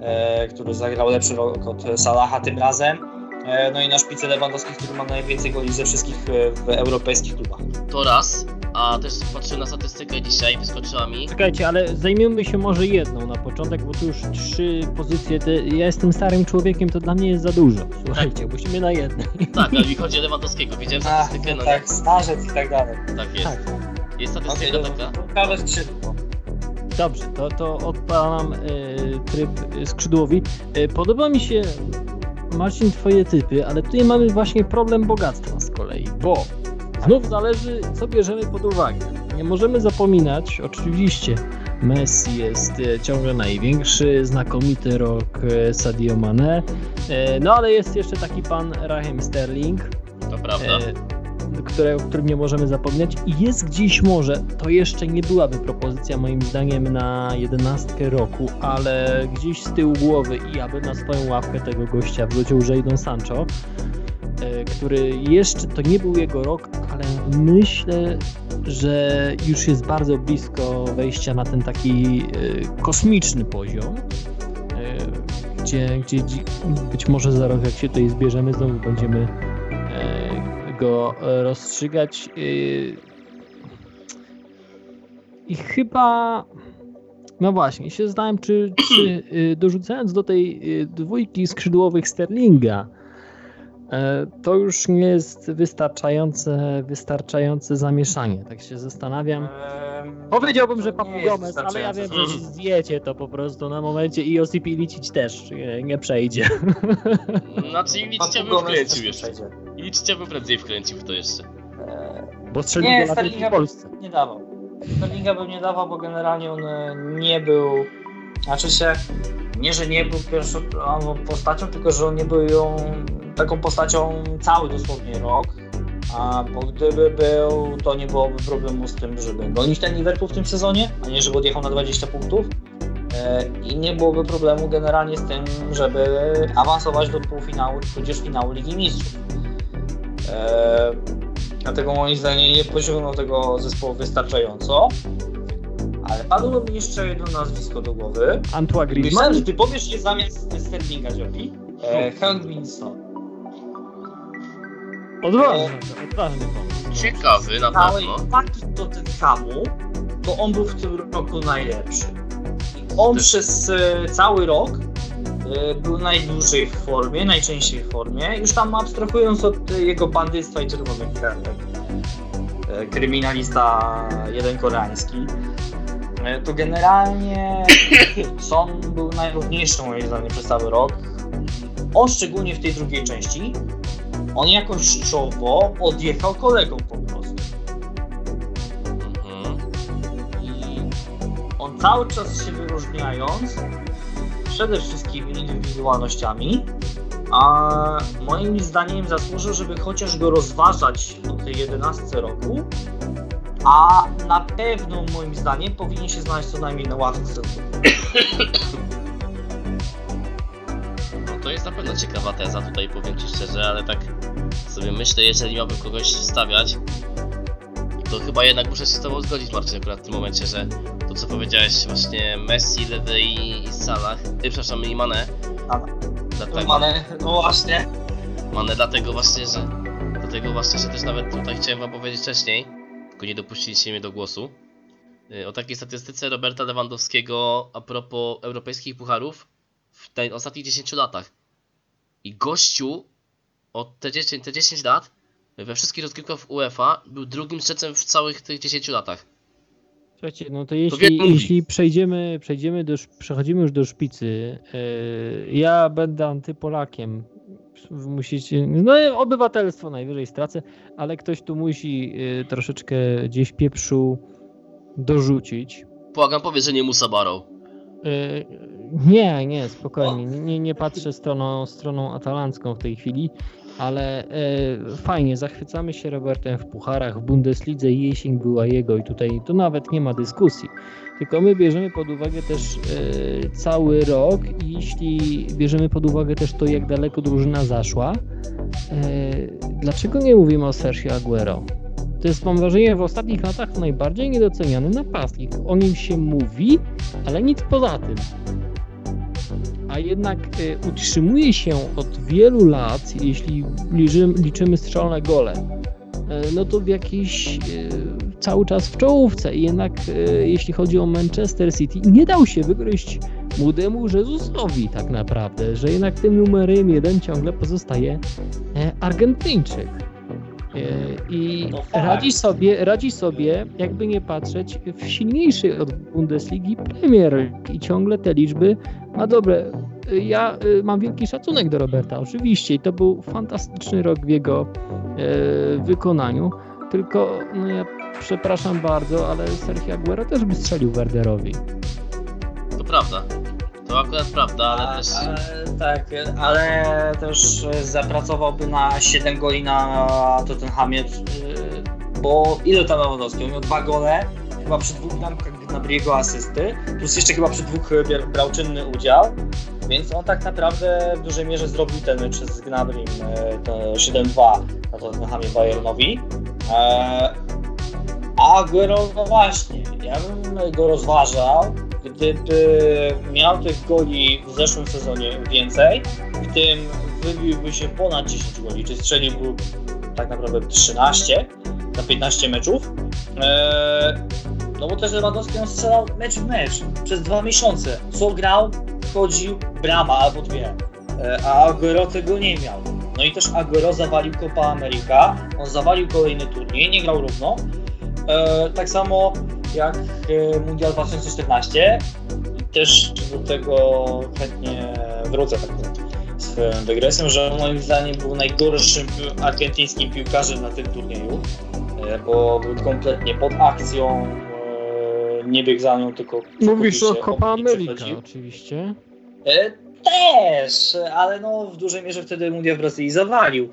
e, który zagrał lepszy rok od Salaha tym razem. E, no i na szpicy Lewandowski, który ma najwięcej goli ze wszystkich e, w europejskich klubach. To raz, a też patrzyłem na statystykę dzisiaj, wyskoczyła mi. Czekajcie, ale zajmiemy się może jedną na początek, bo tu już trzy pozycje. Te, ja jestem starym człowiekiem, to dla mnie jest za dużo. Słuchajcie, musimy na jednej. Tak, ale mi chodzi o Lewandowskiego, widziałem Ach, statystykę, no no tak, starzec i tak dalej. nie? Tak jest. Tak. Jest statystyka taka. Prawe skrzydło. Dobrze, to, to odpalam e, tryb skrzydłowi. E, podoba mi się, Marcin, twoje typy, ale tutaj mamy właśnie problem bogactwa z kolei, bo znów zależy, co bierzemy pod uwagę. Nie możemy zapominać, oczywiście, Messi jest e, ciągle największy, znakomity rok e, Sadio Mane, e, no ale jest jeszcze taki pan Raheem Sterling, To prawda. e, które, o którym nie możemy zapomnieć. I jest gdzieś może, to jeszcze nie byłaby propozycja moim zdaniem na jedenastkę roku, ale gdzieś z tyłu głowy i aby na swoją ławkę tego gościa wrócił Jadon Sancho, e, który jeszcze, to nie był jego rok, ale myślę, że już jest bardzo blisko wejścia na ten taki e, kosmiczny poziom. e, Gdzie, gdzie dzi- być może za rok, jak się tutaj zbierzemy, znowu będziemy e, go e, rozstrzygać. y, I chyba. No właśnie, się zastanawiam, czy, czy y, dorzucając do tej dwójki skrzydłowych Sterlinga, e, to już nie jest wystarczające, wystarczające zamieszanie. Tak się zastanawiam. Ehm, Powiedziałbym, że Papu Gomez, ale ja wiem, że zjecie to po prostu na momencie i Osip Ilicic też e, nie przejdzie. Znaczy Ilicz Papu cię by Gomez wkręcił też jeszcze. przejdzie. Cię by prędzej wkręcił w to jeszcze. Eee, Bo strzelił Nie, na Sterlinga- w Polsce. nie dawał. Sterlinga bym nie dawał, bo generalnie on e, nie był. Znaczy się, nie, że nie był pierwszą postacią, tylko że on nie był ją taką postacią cały dosłownie rok. A bo gdyby był, to nie byłoby problemu z tym, żeby gonić ten Liverpool w tym sezonie, a nie żeby odjechał na 20 punktów. E, I nie byłoby problemu generalnie z tym, żeby awansować do półfinału, tudzież finału Ligi Mistrzów. E, Dlatego moim zdaniem nie poziomał tego zespołu wystarczająco. Ale padło mi jeszcze jedno nazwisko do głowy. Antoine Myślałem, Griezmann? że ty powiesz je zamiast Sterlinga Dziopi. E, Heung-Min-Son. Odważny, odważny pomysł. Ciekawy na pewno. paki Tottenhamu, to on był w tym roku najlepszy. I on Też- przez e, cały rok e, był najdłużej w formie, najczęściej w formie. Już tam abstrahując od e, jego bandystwa i czerwonych kartek. E, kryminalista jeden koreański. E, to generalnie Son był najrówniejszy moim zdaniem przez cały rok. On szczególnie w tej drugiej części, on jakościowo odjechał kolegą po prostu. Mhm. I on cały czas się wyróżniając, przede wszystkim indywidualnościami, a moim zdaniem zasłużył, żeby chociaż go rozważać o tej 11 roku, a na pewno moim zdaniem powinien się znaleźć co najmniej na ławce. No to jest na pewno ciekawa teza, tutaj powiem Ci szczerze, ale tak sobie myślę, jeżeli miałbym kogoś wstawiać, to chyba jednak muszę się z Tobą zgodzić Marcin akurat w tym momencie, że to co powiedziałeś właśnie Messi, Lewy i, i Salah, y, przepraszam i Mane, Salah. dlatego, Mane, no właśnie. Mane dlatego właśnie, że dlatego właśnie, że też nawet tutaj chciałem Wam powiedzieć wcześniej, tylko nie dopuściliście mnie do głosu, y, o takiej statystyce Roberta Lewandowskiego a propos europejskich pucharów w tej ostatnich 10 latach. I gościu od te 10, te 10 lat we wszystkich rozgrywkach UEFA był drugim strzelcem w całych tych 10 latach. Słuchajcie, no to jeśli, mówi. jeśli przejdziemy, przejdziemy do, przechodzimy już do szpicy, yy, ja będę antypolakiem. Musicie, no obywatelstwo najwyżej stracę, ale ktoś tu musi yy, troszeczkę gdzieś pieprzu dorzucić. Błagam, powiedz, że nie Musa Barrow. Yy, Nie, nie, spokojnie. Nie, nie patrzę stroną, stroną atalancką w tej chwili, ale yy, fajnie, zachwycamy się Robertem w pucharach, w Bundeslidze jesień była jego i tutaj to nawet nie ma dyskusji. Tylko my bierzemy pod uwagę też yy, cały rok i jeśli bierzemy pod uwagę też to, jak daleko drużyna zaszła, yy, dlaczego nie mówimy o Sergio Aguero? To jest, mam wrażenie, w ostatnich latach najbardziej niedoceniany napastnik. O nim się mówi, ale nic poza tym. A jednak y, utrzymuje się od wielu lat, jeśli liczymy, strzelone gole, no to w jakiś e, cały czas w czołówce. I jednak jeśli chodzi o Manchester City, nie dał się wygryźć młodemu Jezusowi tak naprawdę, że jednak tym numerem jeden ciągle pozostaje e, Argentyńczyk. E, I fakt. radzi sobie, radzi sobie, jakby nie patrzeć, w silniejszej od Bundesligi Premier i ciągle te liczby ma dobre. Ja y, mam wielki szacunek do Roberta, oczywiście, i to był fantastyczny rok w jego e, wykonaniu. Tylko, no ja przepraszam bardzo, ale Sergio Aguero też by strzelił Werderowi. To prawda. To akurat prawda, ale też... ale, tak, ale też e, zapracowałby na 7 goli na Tottenhamie, e, bo ile tam Lewandowski? On miał dwa gole, chyba przy dwóch bramkach Gnabriego asysty, plus jeszcze chyba przy dwóch e, brał czynny udział, więc on tak naprawdę w dużej mierze zrobił ten mecz z Gnabrim, e, to 7-2 na Tottenhamie Bayernowi. A Aguero, no właśnie, ja bym go rozważał, gdyby miał tych goli w zeszłym sezonie więcej, w tym wybiłby się ponad 10 goli, czyli strzeliłby tak naprawdę 13 na 15 meczów. Eee, no bo też Lewandowski on strzelał mecz w mecz przez dwa miesiące. Co grał, wchodził, brama albo dwie. Eee, a Aguero tego nie miał. No i też Aguero zawalił Copa America, on zawalił kolejny turniej, nie grał równo. Eee, tak samo jak e, Mundial 2014. I też do tego chętnie wrócę tak swoją dygresją, że moim zdaniem był najgorszym argentyńskim piłkarzem na tym turnieju, e, bo był kompletnie pod akcją, e, nie biegł za nią, tylko Mówisz o Copa America oczywiście. Też, ale no w dużej mierze wtedy Mundial w Brazylii zawalił.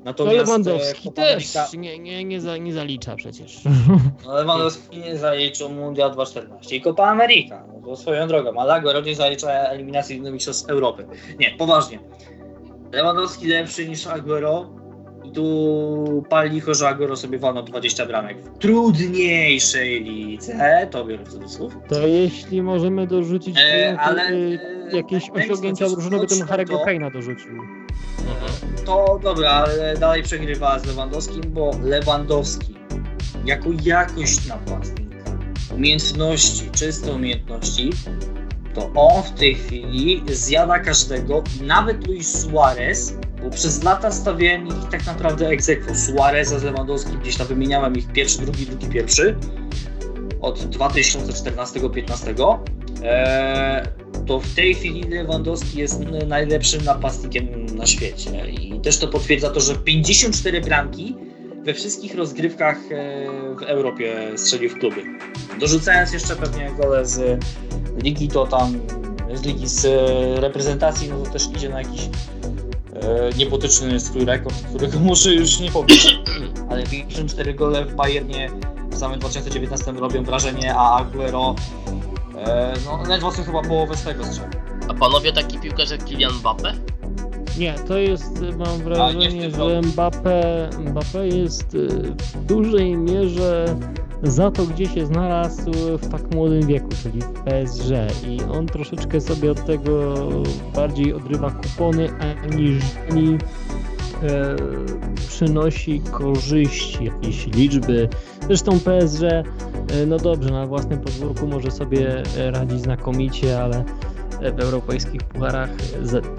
To Natomiast e, Lewandowski Copa też nie, nie, nie, za, nie zalicza przecież. No, Lewandowski nie zaliczył Mundial 2014 i Copa America, no to swoją drogą, Aguero nie zalicza eliminacji do Mistrzostw Europy. Nie, poważnie. Lewandowski lepszy niż Aguero i tu pal licho, że Aguero sobie walnął 20 bramek w trudniejszej lidze, to biorę w cudzysłów. To jeśli możemy dorzucić E, ale, y, e, jakieś osiągnięcia coś drużynowe, to bym chodzi o Harry'ego to- Kane'a dorzucił. Mhm. To dobra, ale dalej przegrywa z Lewandowskim, bo Lewandowski jako jakość napastnika, umiejętności, czyste umiejętności, to on w tej chwili zjada każdego nawet Luis Suarez, bo przez lata stawiałem ich tak naprawdę egzekwo. Suareza z Lewandowskim, gdzieś tam wymieniałem ich pierwszy, drugi, drugi, pierwszy od 2014-15. Eee, to w tej chwili Lewandowski jest najlepszym napastnikiem na świecie. I też to potwierdza to, że 54 bramki we wszystkich rozgrywkach e, w Europie strzelił w klubie. Dorzucając jeszcze pewnie gole z ligi, to tam z ligi z reprezentacji, no to też idzie na jakiś e, niebotyczny swój rekord, którego muszę już nie powiedzieć. Ale 54 gole w Bayernie w samym 2019 robią wrażenie, a Aguero e, no ledwo co chyba połowę z tego strzelił. A panowie taki piłkarz jak Kylian Mbappe? Nie, to jest, y, mam wrażenie, że roku. Mbappé, Mbappé jest y, w dużej mierze za to, gdzie się znalazł w tak młodym wieku, czyli w PSG. I on troszeczkę sobie od tego bardziej odrywa kupony, aniżeli e, przynosi korzyści, jakieś liczby. Zresztą PSG, e, no dobrze, na własnym podwórku może sobie e, radzić znakomicie, ale w europejskich pucharach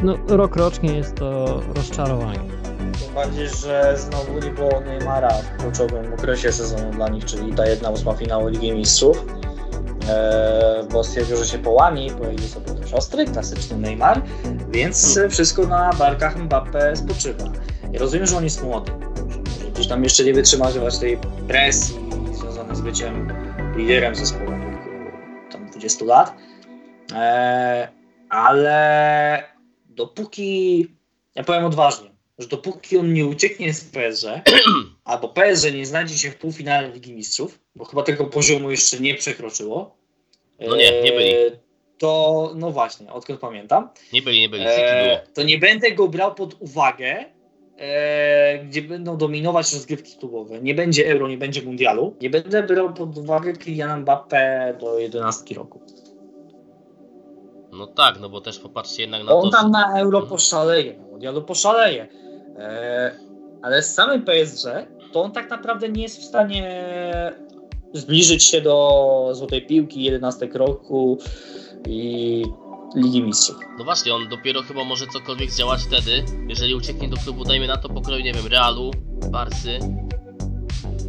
no, rok rocznie jest to rozczarowanie. Tym bardziej, że znowu nie było Neymara w kluczowym okresie sezonu dla nich, czyli ta jedna ósma finału Ligi Mistrzów. Eee, bo stwierdził, że się połamie i pojedzie sobie do siostry, klasyczny Neymar, więc e, wszystko na barkach Mbappe spoczywa. Rozumiem, że on jest młody, że gdzieś tam jeszcze nie wytrzymać tej presji związanej z byciem liderem zespołu tam 20 lat, ale dopóki, ja powiem odważnie, że dopóki on nie ucieknie z PSG, albo PSG nie znajdzie się w półfinale Ligi Mistrzów, bo chyba tego poziomu jeszcze nie przekroczyło. No nie, nie byli. e, To, no właśnie, odkąd pamiętam. Nie byli, nie byli. E, to nie będę go brał pod uwagę, e, gdzie będą dominować rozgrywki klubowe. Nie będzie Euro, nie będzie Mundialu. Nie będę brał pod uwagę Kyliana Mbappé do 11 roku. No tak, no bo też popatrzcie jednak na On to, tam na Euro Mhm. poszaleje, na Mundialu poszaleje. E, ale z samym PSG to on tak naprawdę nie jest w stanie zbliżyć się do złotej piłki, 11 roku i Ligi Mistrzów. No właśnie, on dopiero chyba może cokolwiek zdziałać wtedy, jeżeli ucieknie do klubu, dajmy na to pokroju, nie wiem, Realu, Barsy.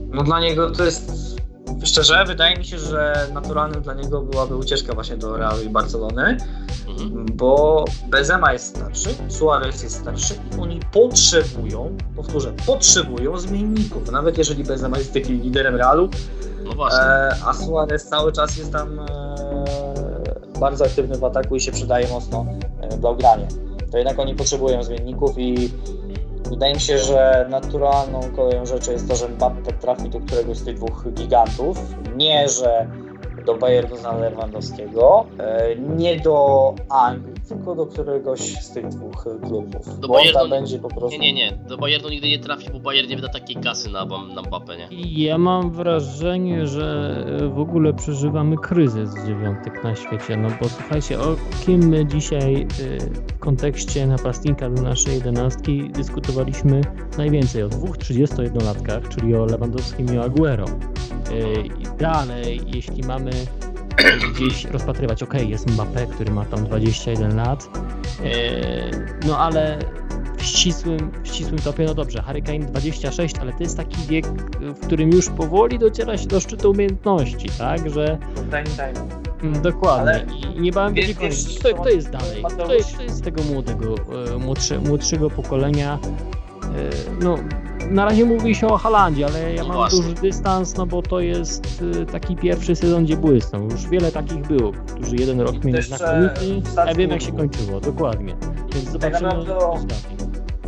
No dla niego to jest, szczerze, wydaje mi się, że naturalnym dla niego byłaby ucieczka właśnie do Realu i Barcelony, Mhm. bo Benzema jest starszy, Suarez jest starszy i oni potrzebują, powtórzę, potrzebują zmienników. Nawet jeżeli Benzema jest takim liderem Realu, No e, a Suarez cały czas jest tam e, bardzo aktywny w ataku i się przydaje mocno e, Blaugranie. To jednak oni potrzebują zmienników i wydaje mi się, że naturalną koleją rzeczy jest to, że Mbappe trafi do któregoś z tych dwóch gigantów. Nie, że do Bayernu Lewandowskiego, e, nie do Anglii, tylko do któregoś z tych dwóch klubów. Do Bo Bayernu- będzie po prostu... Nie, nie, nie. Do Bayernu nigdy nie trafi, bo Bayern nie wyda takiej kasy na, na Mbappé, nie? Ja mam wrażenie, że w ogóle przeżywamy kryzys dziewiątek na świecie, no bo słuchajcie, o kim my dzisiaj y, w kontekście napastnika do naszej jedenastki dyskutowaliśmy najwięcej? O dwóch 31-latkach, czyli o Lewandowskim i o Aguero. I dalej, jeśli mamy gdzieś rozpatrywać, ok, jest Mbappé, który ma tam 21 lat, y, no ale w ścisłym, w ścisłym topie, no dobrze, Harry Kane 26, ale to jest taki wiek, w którym już powoli dociera się do szczytu umiejętności, tak, że mm, dokładnie Ale i niebawem będzie koniec. Kto, kto jest dalej? Kto jest, kto jest z tego młodego, e, młodsze, młodszego pokolenia? No, na razie mówi się o Halandzie, ale ja No mam właśnie. duży dystans, no bo to jest e, taki pierwszy sezon, gdzie błysnął. Już wiele takich było, którzy jeden rok mieli znakomity, ja wiem jak się kończyło, dokładnie. Więc zobaczymy, naprawdę co o- postawi.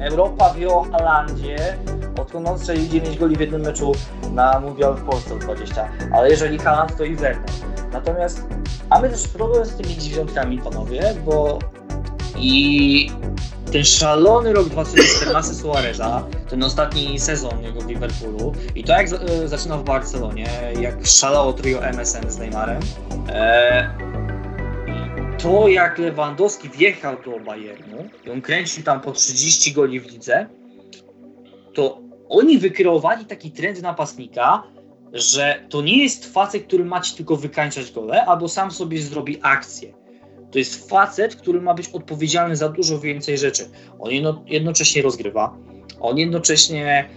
Europa wie o Halandzie, odkąd strzelił 9 goli w jednym meczu na Mundial w Polsce o 20, ale jeżeli Haland to i Werner. Natomiast mamy też problem z tymi dziewiątkami, panowie, bo i ten szalony rok 2014 Suareza, ten ostatni sezon jego w Liverpoolu i to jak e, zaczynał w Barcelonie, jak szalało trio MSN z Neymarem, e, to jak Lewandowski wjechał do Bayernu i on kręcił tam po 30 goli w lidze, to oni wykreowali taki trend napastnika, że to nie jest facet, który ma ci tylko wykańczać gole, albo sam sobie zrobi akcję. To jest facet, który ma być odpowiedzialny za dużo więcej rzeczy. On jedno, jednocześnie rozgrywa, on jednocześnie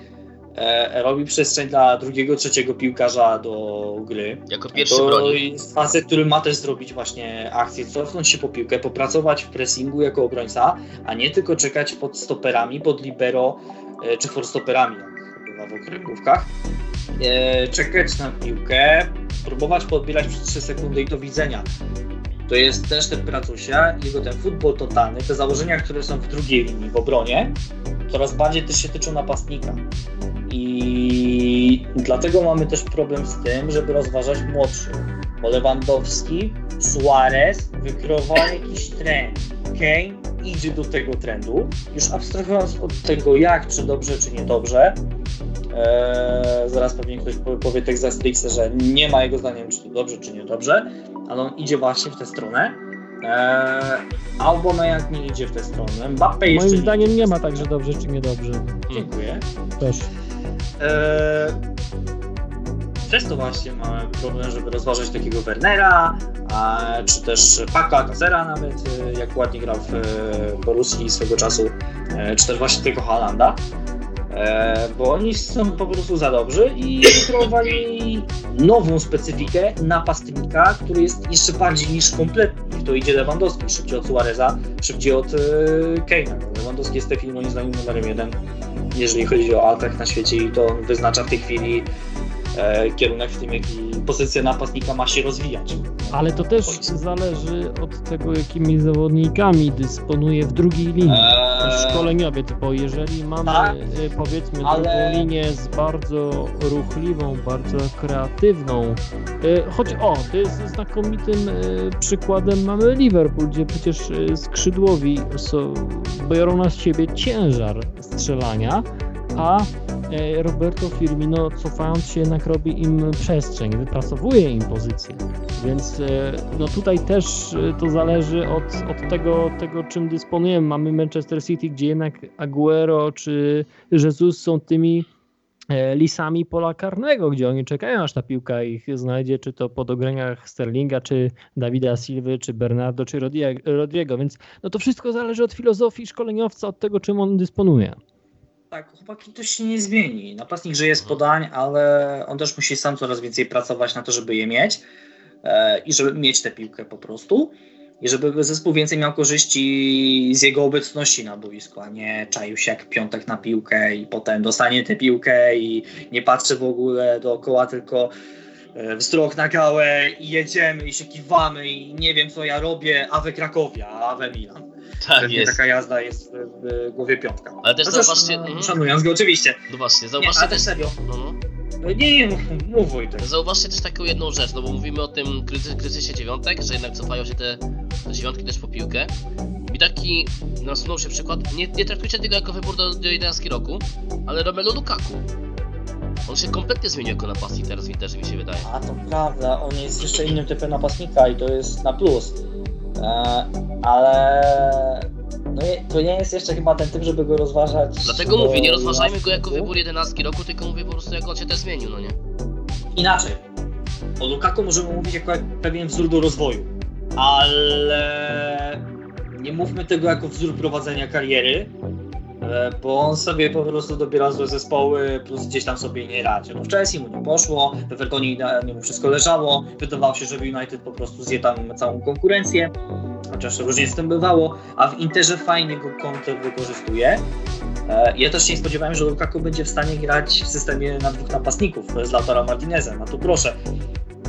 e, robi przestrzeń dla drugiego, trzeciego piłkarza do gry. Jako pierwszy to broni. jest facet, który ma też zrobić właśnie akcję, cofnąć się po piłkę, popracować w pressingu jako obrońca, a nie tylko czekać pod stoperami, pod libero e, czy forstoperami, jak bywa w okręgówkach. E, czekać na piłkę, próbować podbierać przez 3 sekundy i do widzenia. To jest też ten Pracusia, jego ten futbol totalny, te założenia, które są w drugiej linii, w obronie, coraz bardziej też się tyczą napastnika. I dlatego mamy też problem z tym, żeby rozważać młodszych. Bo Lewandowski, Suarez wykreowali jakiś trend. Kane idzie do tego trendu. Już abstrahując od tego jak, czy dobrze, czy niedobrze. Eee, zaraz pewnie ktoś powie- za stricte, że nie ma jego zdaniem, czy to dobrze, czy niedobrze, ale on idzie właśnie w tę stronę. Eee, Aubameyang nie idzie w tę stronę. Mbappe jeszcze Moim zdaniem nie tę ma stronę. tak, że dobrze czy niedobrze. Dziękuję. Też. Eee, przez to właśnie mamy problem, żeby rozważyć takiego Wernera, a, czy też Paka Kacera nawet, e, jak ładnie grał w e, Borussii swego czasu, e, czy też właśnie tego Halanda. E, bo oni są po prostu za dobrzy i wykreowali nową specyfikę napastnika, który jest jeszcze bardziej niż kompletny. To idzie Lewandowski, szybciej od Suareza, szybciej od e, Kane'a. Lewandowski jest w tej chwili moim zdaniem numerem jeden jeżeli chodzi o atak na świecie i to wyznacza w tej chwili kierunek w tym, jaki pozycja napastnika ma się rozwijać. Ale to też zależy od tego, jakimi zawodnikami dysponuje w drugiej linii. Eee, Szkoleniowiec, bo jeżeli mamy tak, y, powiedzmy ale- drugą linię z bardzo ruchliwą, bardzo kreatywną, y, choć o, to jest znakomitym przykładem mamy Liverpool, gdzie przecież skrzydłowi są, biorą na siebie ciężar strzelania, a e, Roberto Firmino cofając się jednak robi im przestrzeń, wypracowuje im pozycję. Więc e, no tutaj też e, to zależy od, od tego, tego, czym dysponujemy. Mamy Manchester City, gdzie jednak Aguero czy Jesus są tymi e, lisami pola karnego, gdzie oni czekają, aż ta piłka ich znajdzie, czy to pod ograniach Sterlinga, czy Dawida Silwy, czy Bernardo, czy Rodiego, więc no to wszystko zależy od filozofii szkoleniowca, od tego, czym on dysponuje. Tak, chłopaki to się nie zmieni. Napastnik żyje z podań, ale on też musi sam coraz więcej pracować na to, żeby je mieć e, i żeby mieć tę piłkę po prostu. I żeby zespół więcej miał korzyści z jego obecności na boisku, a nie czaił się jak piątek na piłkę i potem dostanie tę piłkę i nie patrzy w ogóle dookoła, tylko wzrok na gałę i jedziemy i się kiwamy i nie wiem co ja robię, a we Krakowia, a we Milan. Tak Pewnie jest. taka jazda jest w, głowie piątka. Ale też Chociaż, zauważcie- no, mhm. Szanując go oczywiście. No właśnie, Nie, zauważcie ale też... serio. No, no. Nie, nie, mów, Wojtek. Zauważcie też taką jedną rzecz, no bo mówimy o tym kryzy, kryzysie dziewiątek, że jednak cofają się te, dziewiątki też po piłkę. I taki nasunął się przykład, nie, nie traktujcie tego jako wybór do, do 11 roku, ale Romelu Lukaku. On się kompletnie zmienił jako napastnik teraz w Interze, mi się wydaje. A to prawda, on jest jeszcze innym typem napastnika i to jest na plus. E, ale no, to nie jest jeszcze chyba ten typ, żeby go rozważać. Dlatego do mówię, nie rozważajmy go jako 11. wybór 11 roku, tylko mówię po prostu jak on się też zmienił, no nie? Inaczej. O Lukaku możemy mówić jako pewien wzór do rozwoju, ale nie mówmy tego jako wzór prowadzenia kariery, bo on sobie po prostu dobiera złe zespoły, plus gdzieś tam sobie nie radzi. No w Chelsea mu nie poszło, w Evertonie idealnie mu wszystko leżało, wydawało się, że w United po prostu zje tam całą konkurencję, chociaż różnie z tym bywało, a w Interze fajnie go Conte wykorzystuje. E, Ja też się nie spodziewałem, że Lukaku będzie w stanie grać w systemie na dwóch napastników z Lautaro Martinezem. A tu proszę,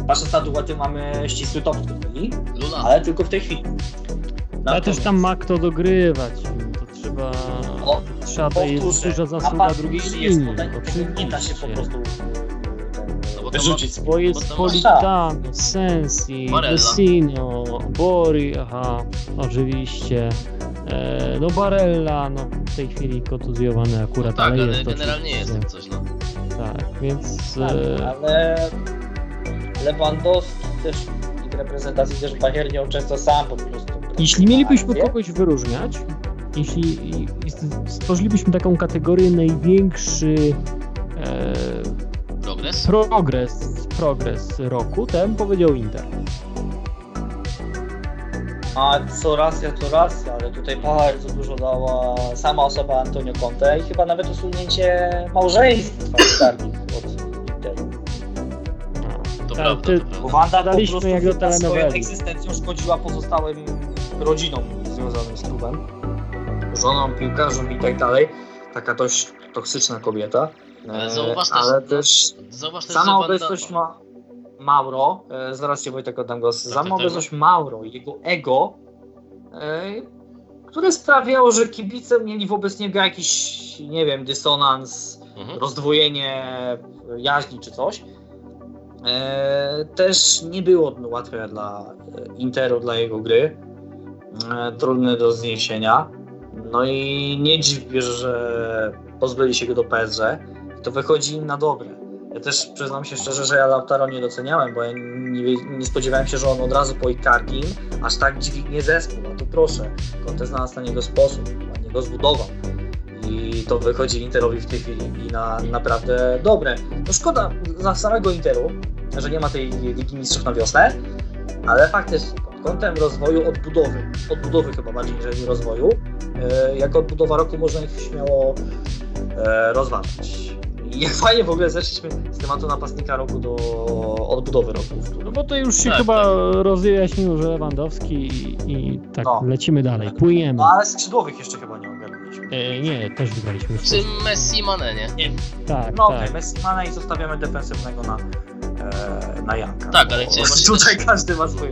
patrząc na duety mamy ścisły top w tej chwili, ale tylko w tej chwili. Ale też tam ma kto dogrywać, trzeba... O, Trzeba to jest duża zasługa jest nie da się po prostu No bo to Bo jest Politano, Sensi. Vecino, Bori, aha, oczywiście. E, no Barella, no w tej chwili kontuzjowany akurat, No tak, ale ale jest generalnie jest jak coś, no. Tak, więc Tak, e, ale Lewandowski też w reprezentacji też Bayern często sam po prostu. jeśli mielibyśmy kogoś wyróżniać, jeśli stworzylibyśmy taką kategorię największy e, Progres? progres, progres roku, bym powiedział Inter. A co racja, to racja, ale tutaj bardzo dużo dała sama osoba Antonio Conte i chyba nawet usunięcie małżeństwa Stargich od Interu. To Tak, prawda, ty- to prawda. Bo Wanda po prostu jak do swoją egzystencją szkodziła pozostałym rodzinom związanym z klubem. Żoną, piłkarzom i tak dalej. Taka dość toksyczna kobieta. Ale E, zauważ też- ale też Zauważ też, sama obecność ma Mauro, e, zaraz Cię Wojtek oddam głos, Tak, sama tak, tak. obecność Mauro i jego ego, e, które sprawiało, że kibice mieli wobec niego jakiś, nie wiem, dysonans, Mhm. rozdwojenie jaźni czy coś. E, też nie było łatwe dla Interu, dla jego gry. E, trudne do zniesienia. No i nie dziwię, że pozbyli się go do PSG. I to wychodzi im na dobre. Ja też przyznam się szczerze, że ja Lautaro nie doceniałem, bo ja nie, nie spodziewałem się, że on od razu po Icardim aż tak dźwignie zespół. No to proszę, Conte znalazł na niego sposób, ładnie go zbudował. I to wychodzi Interowi w tej chwili na naprawdę dobre. No szkoda za samego Interu, że nie ma tej Ligi Mistrzów na wiosnę, ale faktycznie pod kątem rozwoju odbudowy, odbudowy chyba bardziej niż rozwoju, e, jako odbudowa roku można ich śmiało e, rozważać. I fajnie w ogóle zeszliśmy z tematu napastnika roku do odbudowy roku. No bo to już się Tak, chyba rozjaśnił, że Lewandowski i, i tak No. lecimy dalej, płyniemy. No ale skrzydłowych jeszcze chyba nie ogarnęliśmy. E, nie, też wygraliśmy. Czy Messi Mane, nie? Tak, No tak. okej, Messi Mana i zostawiamy defensywnego na, e, na Janka. Tak, ale Bo właśnie Tutaj każdy ma swoje.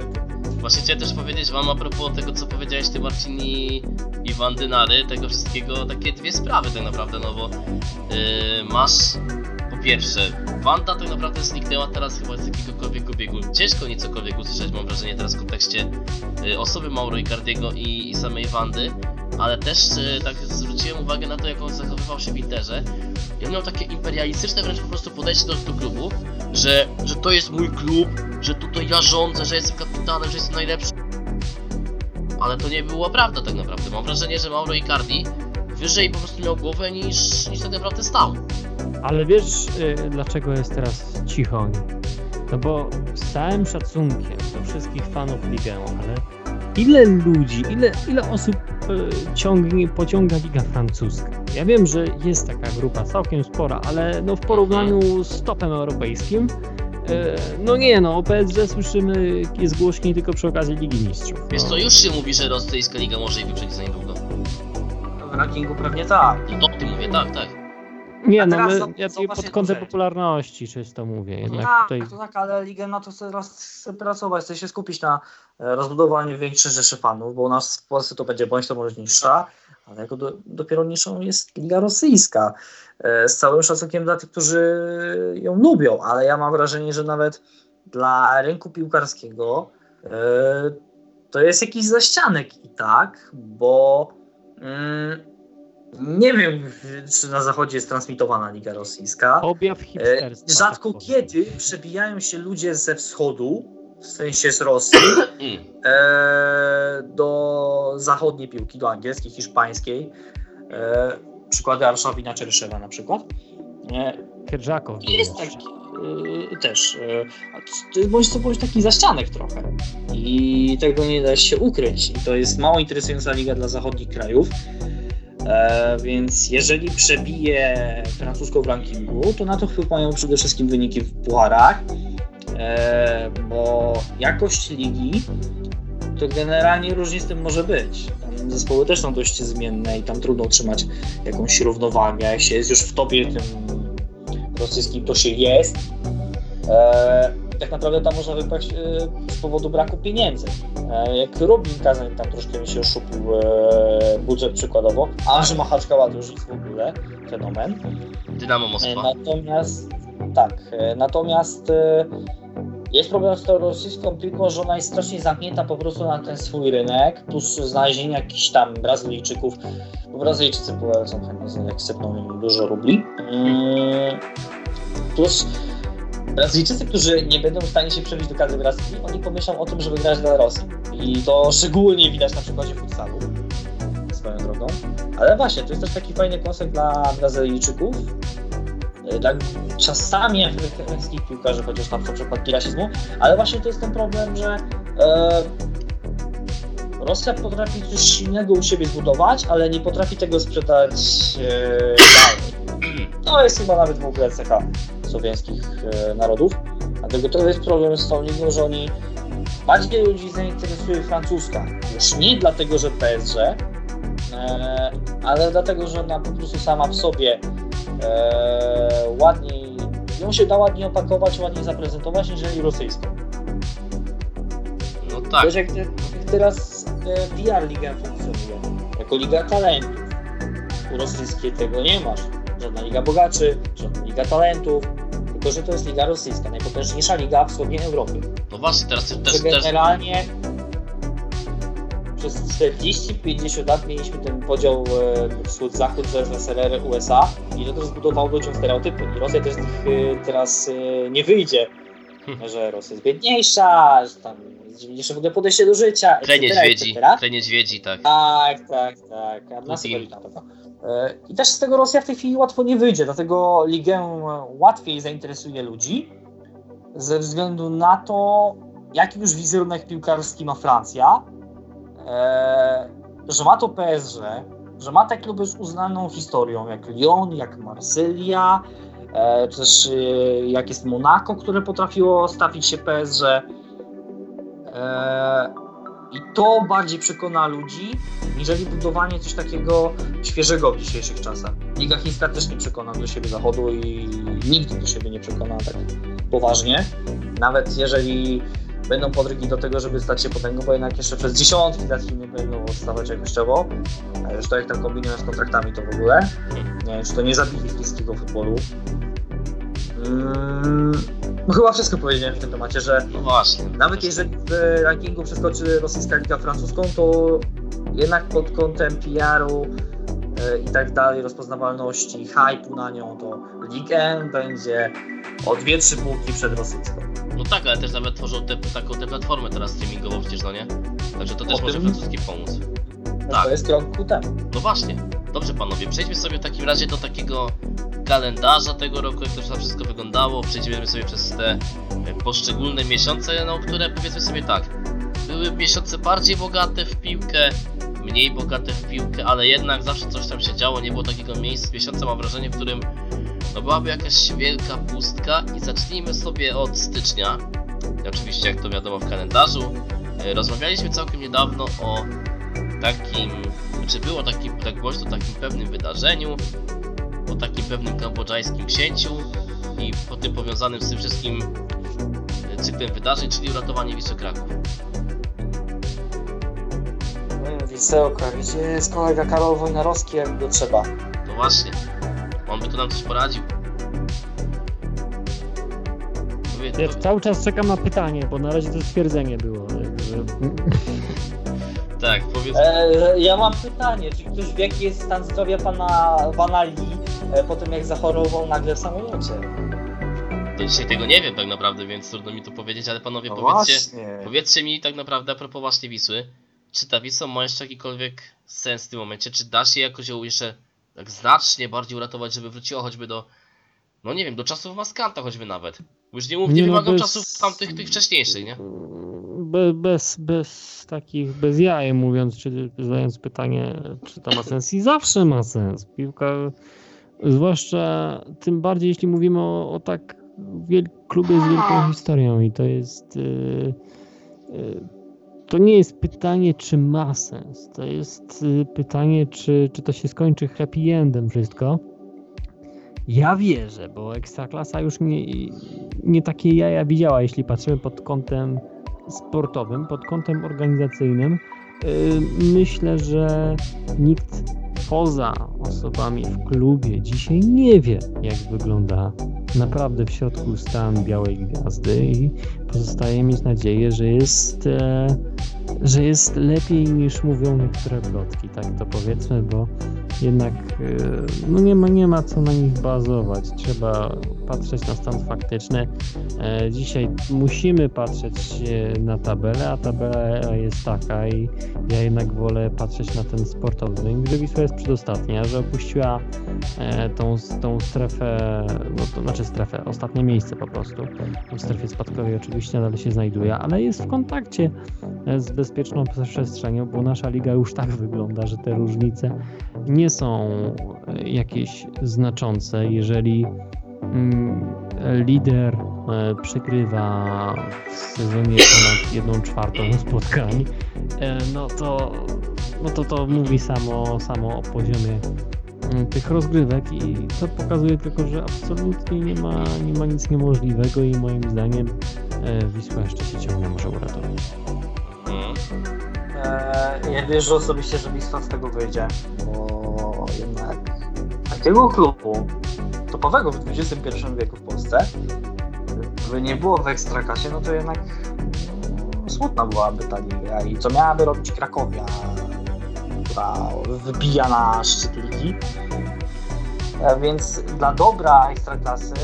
Właśnie chciałem też powiedzieć wam a propos tego, co powiedziałeś ty Marcin i, i Wandynary, tego wszystkiego, takie dwie sprawy tak naprawdę, no bo yy, masz po pierwsze, Wanda tak naprawdę zniknęła teraz chyba z jakiegokolwiek obiegu. Ciężko nie cokolwiek usłyszeć, mam wrażenie teraz w kontekście yy, osoby Mauro Icardiego i, i samej Wandy, ale też yy, tak zwróciłem uwagę na to, jak on zachowywał się w Interze. I on miał takie imperialistyczne wręcz po prostu podejście do, do klubu, że, że to jest mój klub, że tutaj ja rządzę, że jestem kapitanem, że jestem najlepszy. Ale to nie była prawda tak naprawdę. Mam wrażenie, że Mauro Icardi wyżej po prostu miał głowę niż, niż tak naprawdę stał. Ale wiesz, y, dlaczego jest teraz cicho? No bo z całym szacunkiem do wszystkich fanów Ligę, ale ile ludzi, ile, ile osób y, ciągnie, pociąga Liga Francuska? Ja wiem, że jest taka grupa całkiem spora, ale no w porównaniu z topem europejskim, y, no nie no, o PSG słyszymy jest głośniej tylko przy okazji Ligi Mistrzów. Wiesz no. co, już się mówi, że rosyjska liga może jej wyprzedzić za niedługo. W rankingu pewnie tak. No to ty mówię, tak, tak. Nie no, my, ja zobacz pod kątem popularności czysto mówię, jednak tak, tutaj... to tak, ale Liga na to chce teraz pracować, chce się skupić na e, rozbudowaniu większej rzeszy fanów, bo u nas w Polsce to będzie bądź to może niższa, ale jako do, dopiero niższą jest Liga Rosyjska. E, z całym szacunkiem dla tych, którzy ją lubią, ale ja mam wrażenie, że nawet dla rynku piłkarskiego e, to jest jakiś zaścianek i tak, bo mm, nie wiem, czy na zachodzie jest transmitowana Liga Rosyjska. Objaw E, hipsterstwa. Rzadko tak powiem. kiedy przebijają się ludzie ze wschodu, w sensie z Rosji, e, do zachodniej piłki, do angielskiej, hiszpańskiej. E, przykłady Arszawina Czeryszewa na przykład. Kierżakow jest taki też. To jest bądź co bądź taki zaścianek trochę. I tego nie da się ukryć. I to jest mało interesująca liga dla zachodnich krajów. E, więc jeżeli przebije francuską w rankingu, to na to wpływają przede wszystkim wyniki w pucharach, e, bo jakość ligi to generalnie różnie z tym może być. Tam zespoły też są dość zmienne i tam trudno utrzymać jakąś równowagę. Jak się jest już w topie tym rosyjskim, to się jest. E, tak naprawdę tam można wypaść e, z powodu braku pieniędzy. E, jak Rubin Kazań tam troszkę mi się oszupił e, budżet przykładowo, a że Machaczkała to już jest w ogóle fenomen. Dynamo Moskwa. Natomiast tak, natomiast jest problem z tą rosyjską piłką, że ona jest strasznie zamknięta po prostu na ten swój rynek, plus znalezienie jakichś tam Brazylijczyków, bo Brazylijczycy są chętnie, jak sypną im dużo rubli. Mm, Plus Brazylijczycy, którzy nie będą w stanie się przebić do kadry brazylii, oni pomyślą o tym, żeby grać dla Rosji. I to szczególnie widać na przykładzie futsalu, swoją drogą. Ale właśnie, to jest też taki fajny kąsek dla Brazylijczyków, dla czasami afrykańskich piłkarzy, chociaż tam są przypadki rasizmu, ale właśnie to jest ten problem, że e, Rosja potrafi coś silnego u siebie zbudować, ale nie potrafi tego sprzedać e, dalej. To jest chyba nawet w ogóle cecha słowiańskich e, narodów. Dlatego to jest problem z tą ligą, że oni bardziej ludzi zainteresuje francuska. Już nie dlatego, że PSG, e, ale dlatego, że ona po prostu sama w sobie e, ładniej, ją się da ładniej opakować, ładniej zaprezentować, niżeli rosyjską. No tak. Wiesz, jak, teraz PR Liga funkcjonuje, jako Liga Talentów. U rosyjskiej tego nie masz. Żadna Liga Bogaczy, żadna Liga Talentów, tylko że to jest Liga Rosyjska, najpotężniejsza liga wschodniej Europy. No właśnie, teraz Że też, generalnie przez 40-50 lat mieliśmy ten podział e, wschód-zachód, ZSRR, USA i to też zbudowało ludziom stereotypy. I Rosja też z nich e, teraz e, nie wyjdzie, Hmm. że Rosja jest biedniejsza, że tam dziwniejsze w ogóle podejście do życia, etc., niedźwiedzi, etc. niedźwiedzi, tak. Tak, tak, tak. A nas na pewno. E, I też z tego Rosja w tej chwili łatwo nie wyjdzie, dlatego ligę łatwiej zainteresuje ludzi ze względu na to, jaki już wizerunek piłkarski ma Francja, e, że ma to PSG, że ma te kluby z uznaną historią, jak Lyon, jak Marsylia, e, czy też jak jest Monaco, które potrafiło stawić się PSG. E, I to bardziej przekona ludzi, niżeli budowanie coś takiego świeżego w dzisiejszych czasach. Liga Chińska też nie przekona do siebie zachodu i nigdy do siebie nie przekona tak poważnie. Nawet jeżeli będą podrygi do tego, żeby stać się potęgą, bo jednak jeszcze przez dziesiątki lat Chiny będą odstawać jakościowo. A już to jak tam kombinują z kontraktami to w ogóle. Nie wiem, czy to nie zabili chińskiego futbolu. Mm, no chyba wszystko powiedziałem w tym temacie, że No właśnie. nawet jeżeli w rankingu przeskoczy rosyjska liga francuską, to jednak pod kątem PR-u e, i tak dalej, rozpoznawalności, hype'u na nią, to Ligue 1 będzie o 2-3 półki przed rosyjską. No tak, ale też nawet tworzą te, taką tę platformę teraz streamingową przecież, no nie? Także to też O może tym- francuski pomóc. Tak. To jest krok ku temu. No właśnie. Dobrze panowie, przejdźmy sobie w takim razie do takiego kalendarza tego roku, jak to tam wszystko wyglądało. Przejdziemy sobie przez te e, poszczególne miesiące, no które powiedzmy sobie tak. Były miesiące bardziej bogate w piłkę, mniej bogate w piłkę, ale jednak zawsze coś tam się działo, nie było takiego miejsca, miesiąca mam wrażenie, w którym no byłaby jakaś wielka pustka i zacznijmy sobie od stycznia. Oczywiście jak to wiadomo w kalendarzu. E, Rozmawialiśmy całkiem niedawno o takim, czy było takim, tak głośno takim pewnym wydarzeniu, o takim pewnym kambodżańskim księciu i po tym powiązanym z tym wszystkim e, cyklem wydarzeń, czyli uratowanie Wisły Kraków. Wisełka, gdzie jest kolega Karol Wojnarowski, jak go trzeba. No właśnie, on by tu nam coś poradził. Powiedz, Ja cały czas czekam na pytanie, bo na razie to stwierdzenie było. że- tak, powiedz, E, ja mam pytanie, czy ktoś wie jaki jest stan zdrowia pana Vana Lee e, po tym jak zachorował nagle w samolocie? do dzisiaj tego nie wiem tak naprawdę, więc trudno mi to powiedzieć, ale panowie No powiedzcie, właśnie. Powiedzcie mi tak naprawdę a propos właśnie Wisły, czy ta Wisła ma jeszcze jakikolwiek sens w tym momencie? Czy da się jakoś ją jeszcze tak znacznie bardziej uratować, żeby wróciła choćby do, no nie wiem, do czasów Maskanta choćby nawet? Bo Już nie, mów, nie, Nie no, wymagam bez- czasów tamtych, tych wcześniejszych, nie? Be, bez, bez takich, bez jaj mówiąc, czy zadając pytanie, czy to ma sens i zawsze ma sens. Piłka, zwłaszcza tym bardziej, jeśli mówimy o, o tak wiel- klubie z wielką historią i to jest, y, y, to nie jest pytanie, czy ma sens. To jest y, pytanie, czy, czy to się skończy happy endem wszystko. Ja wierzę, bo Ekstraklasa już nie, nie takie jaja widziała, jeśli patrzymy pod kątem sportowym, pod kątem organizacyjnym. Yy, Myślę, że nikt poza osobami w klubie. Dzisiaj nie wie, jak wygląda naprawdę w środku stan Białej Gwiazdy i pozostaje mieć nadzieję, że jest, e, że jest lepiej niż mówią niektóre plotki, tak to powiedzmy, bo jednak e, no nie, ma, nie ma co na nich bazować. Trzeba patrzeć na stan faktyczny. E, Dzisiaj musimy patrzeć na tabelę, a tabela jest taka i ja jednak wolę patrzeć na ten sportowy, że Wisła jest przedostatnia, że opuściła e, tą, tą strefę, no to znaczy strefę, ostatnie miejsce po prostu. W strefie spadkowej oczywiście nadal się znajduje, ale jest w kontakcie e, z bezpieczną przestrzenią, bo nasza liga już tak wygląda, że te różnice nie są e, jakieś znaczące. Jeżeli mm, lider e, przegrywa w sezonie ponad jedną czwartą spotkań, no to, no to to mówi samo, samo o poziomie tych rozgrywek i to pokazuje tylko, że absolutnie nie ma, nie ma nic niemożliwego i moim zdaniem e, Wisła jeszcze się ciągle może uratować. E, ja wierzę osobiście, że Wisła z tego wyjdzie, bo jednak takiego klubu topowego w XXI wieku w Polsce, gdyby nie było w Ekstrakasie, no to jednak smutna byłaby ta liga i co miałaby robić Krakowia, która wybija na szczyt ligi. E, Więc dla dobra Ekstraklasy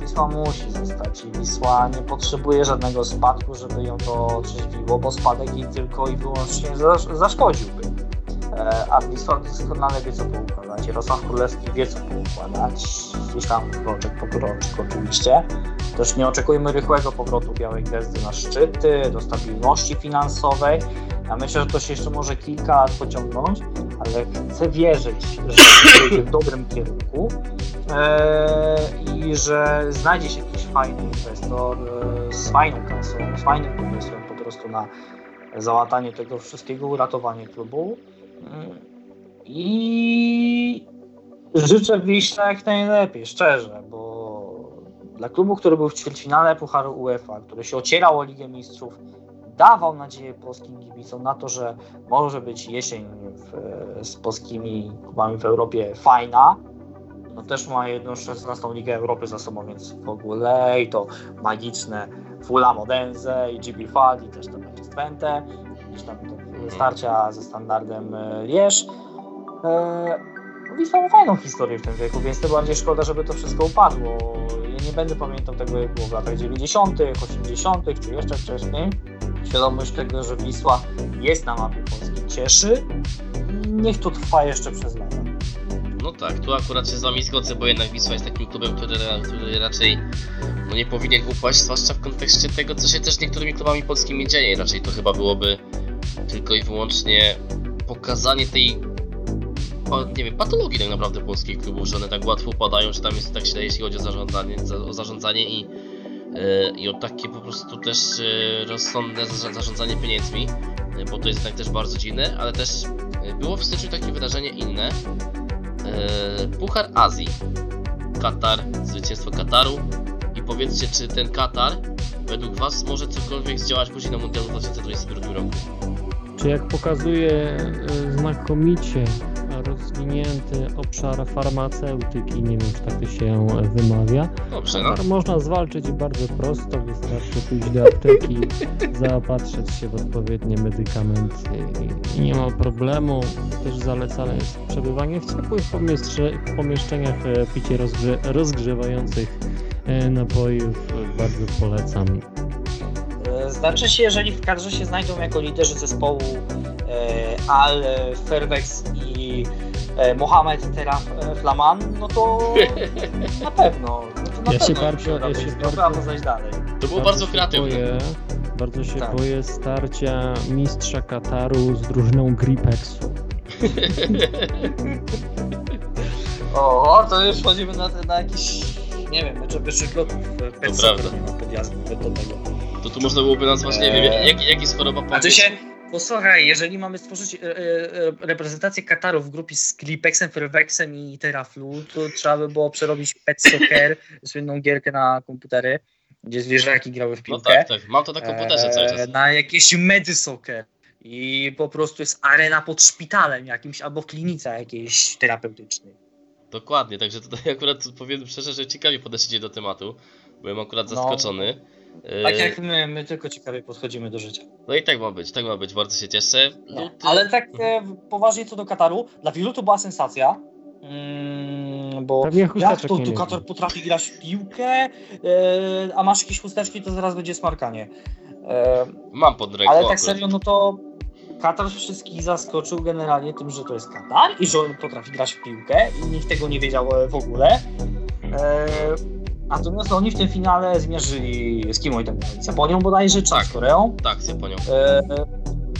Wisła musi zostać i Wisła nie potrzebuje żadnego spadku, żeby ją to otrzeźwiło, bo spadek jej tylko i wyłącznie zasz- zaszkodziłby. E, A Wisła doskonale wie co poukładać. Jarosław Królewski wie co poukładać. Gdzieś tam kroczek po kroczku oczywiście. Też nie oczekujmy rychłego powrotu Białej Gwiazdy na szczyty, do stabilności finansowej. Ja myślę, że to się jeszcze może kilka lat pociągnąć, ale chcę wierzyć, że pójdzie w dobrym kierunku Eee, i że znajdzie się jakiś fajny inwestor e, z fajną kasą, z fajnym pomysłem po prostu na załatanie tego wszystkiego, uratowanie klubu. I życzę Wiśle jak najlepiej, szczerze, bo dla klubu, który był w ćwierćfinale Pucharu UEFA, który się ocierał o Ligę Mistrzów, dawał nadzieję polskim kibicom na to, że może być jesień w, z polskimi klubami w Europie fajna, no też ma jedną 16 Ligę Europy za sobą, więc w ogóle i to magiczne Fula Modense i GB Fali też to będzie Twente, gdzieś tam te starcia ze standardem e, Lierz. E, Wisła ma fajną historię w tym wieku, więc tym bardziej szkoda, żeby to wszystko upadło. Ja nie będę pamiętał tego, jak było w latach 90., 80., czy jeszcze wcześniej. Świadomość tego, że Wisła jest na mapie Polski cieszy, niech to trwa jeszcze przez lata. No tak, tu akurat się z wami zgodzę, bo jednak Wisła jest takim klubem, który, który raczej no nie powinien upaść, zwłaszcza w kontekście tego, co się też niektórymi klubami polskimi dzieje. Raczej to chyba byłoby tylko i wyłącznie pokazanie tej, nie wiem, patologii tak naprawdę polskich klubów, że one tak łatwo upadają, że tam jest tak źle, jeśli chodzi o zarządzanie, za, o zarządzanie i, e, i o takie po prostu też e, rozsądne za- zarządzanie pieniędzmi, e, bo to jest jednak też bardzo dziwne, ale też było w styczniu takie wydarzenie inne, Puchar Azji, Katar, zwycięstwo Kataru i powiedzcie, czy ten Katar według Was może cokolwiek zdziałać później na Mundialu w 2022 roku? Czy jak pokazuje e, znakomicie rozwinięty obszar farmaceutyki, nie wiem czy tak to się wymawia, Dobrze, no. Można zwalczyć bardzo prosto, wystarczy pójść do apteki, zaopatrzyć się w odpowiednie medykamenty i, nie ma problemu. Też zalecane jest przebywanie w ciepłych pomieszcze- pomieszczeniach, e, picie rozgrze- rozgrzewających e, napojów. e, Bardzo polecam. Znaczy się, jeżeli w kadrze się znajdą jako liderzy zespołu e, Al, Fairvex i e, Mohamed Teraf e, Flaman, no to na pewno. No to na Ja się pewno bardzo- uda ja się bardzo- dalej. To było bardzo się kreatywne. Boję, bardzo się Tak. boję starcia mistrza Kataru z drużyną Gripexu. O, to już wchodzimy na, na jakiś, nie wiem, mecze wyższych lotów. To prawda. Podjazdu do tego. To tu można byłoby nazwać, nie wiem, jak, jak jest choroba Znaczy powietrza. się, posłuchaj, jeżeli mamy stworzyć e, e, e, reprezentację Kataru w grupie z Clipexem, Fairvexem i Teraflu, to trzeba by było przerobić Pet Soccer, słynną gierkę na komputery, gdzie zwierzaki grały w No piłkę. tak, tak, mam to na komputerze cały e, czas. Na jakieś Medy Soccer. I po prostu jest arena pod szpitalem jakimś albo w klinice jakiejś terapeutycznej. Dokładnie, także tutaj akurat powiem szczerze, że ciekawie podeszliście do tematu. Byłem akurat No. zaskoczony. Tak E, jak my, my tylko ciekawie podchodzimy do życia. No i tak ma być, tak ma być, bardzo się cieszę. No, Luty- ale tak e, poważnie co do Kataru, dla wielu to była sensacja. Mm, bo jak to tu. Katar potrafi grać w piłkę, e, a masz jakieś chusteczki, to zaraz będzie smarkanie. E, Mam pod ręką ale tak serio, no to Katar wszystkich zaskoczył generalnie tym, że to jest Katar i że on potrafi grać w piłkę i nikt tego nie wiedział w ogóle. E, natomiast oni w tym finale zmierzyli z kim oni tam grali? Z Japonią bodajże, czy Tak. z Koreą? Tak, z Japonią. E,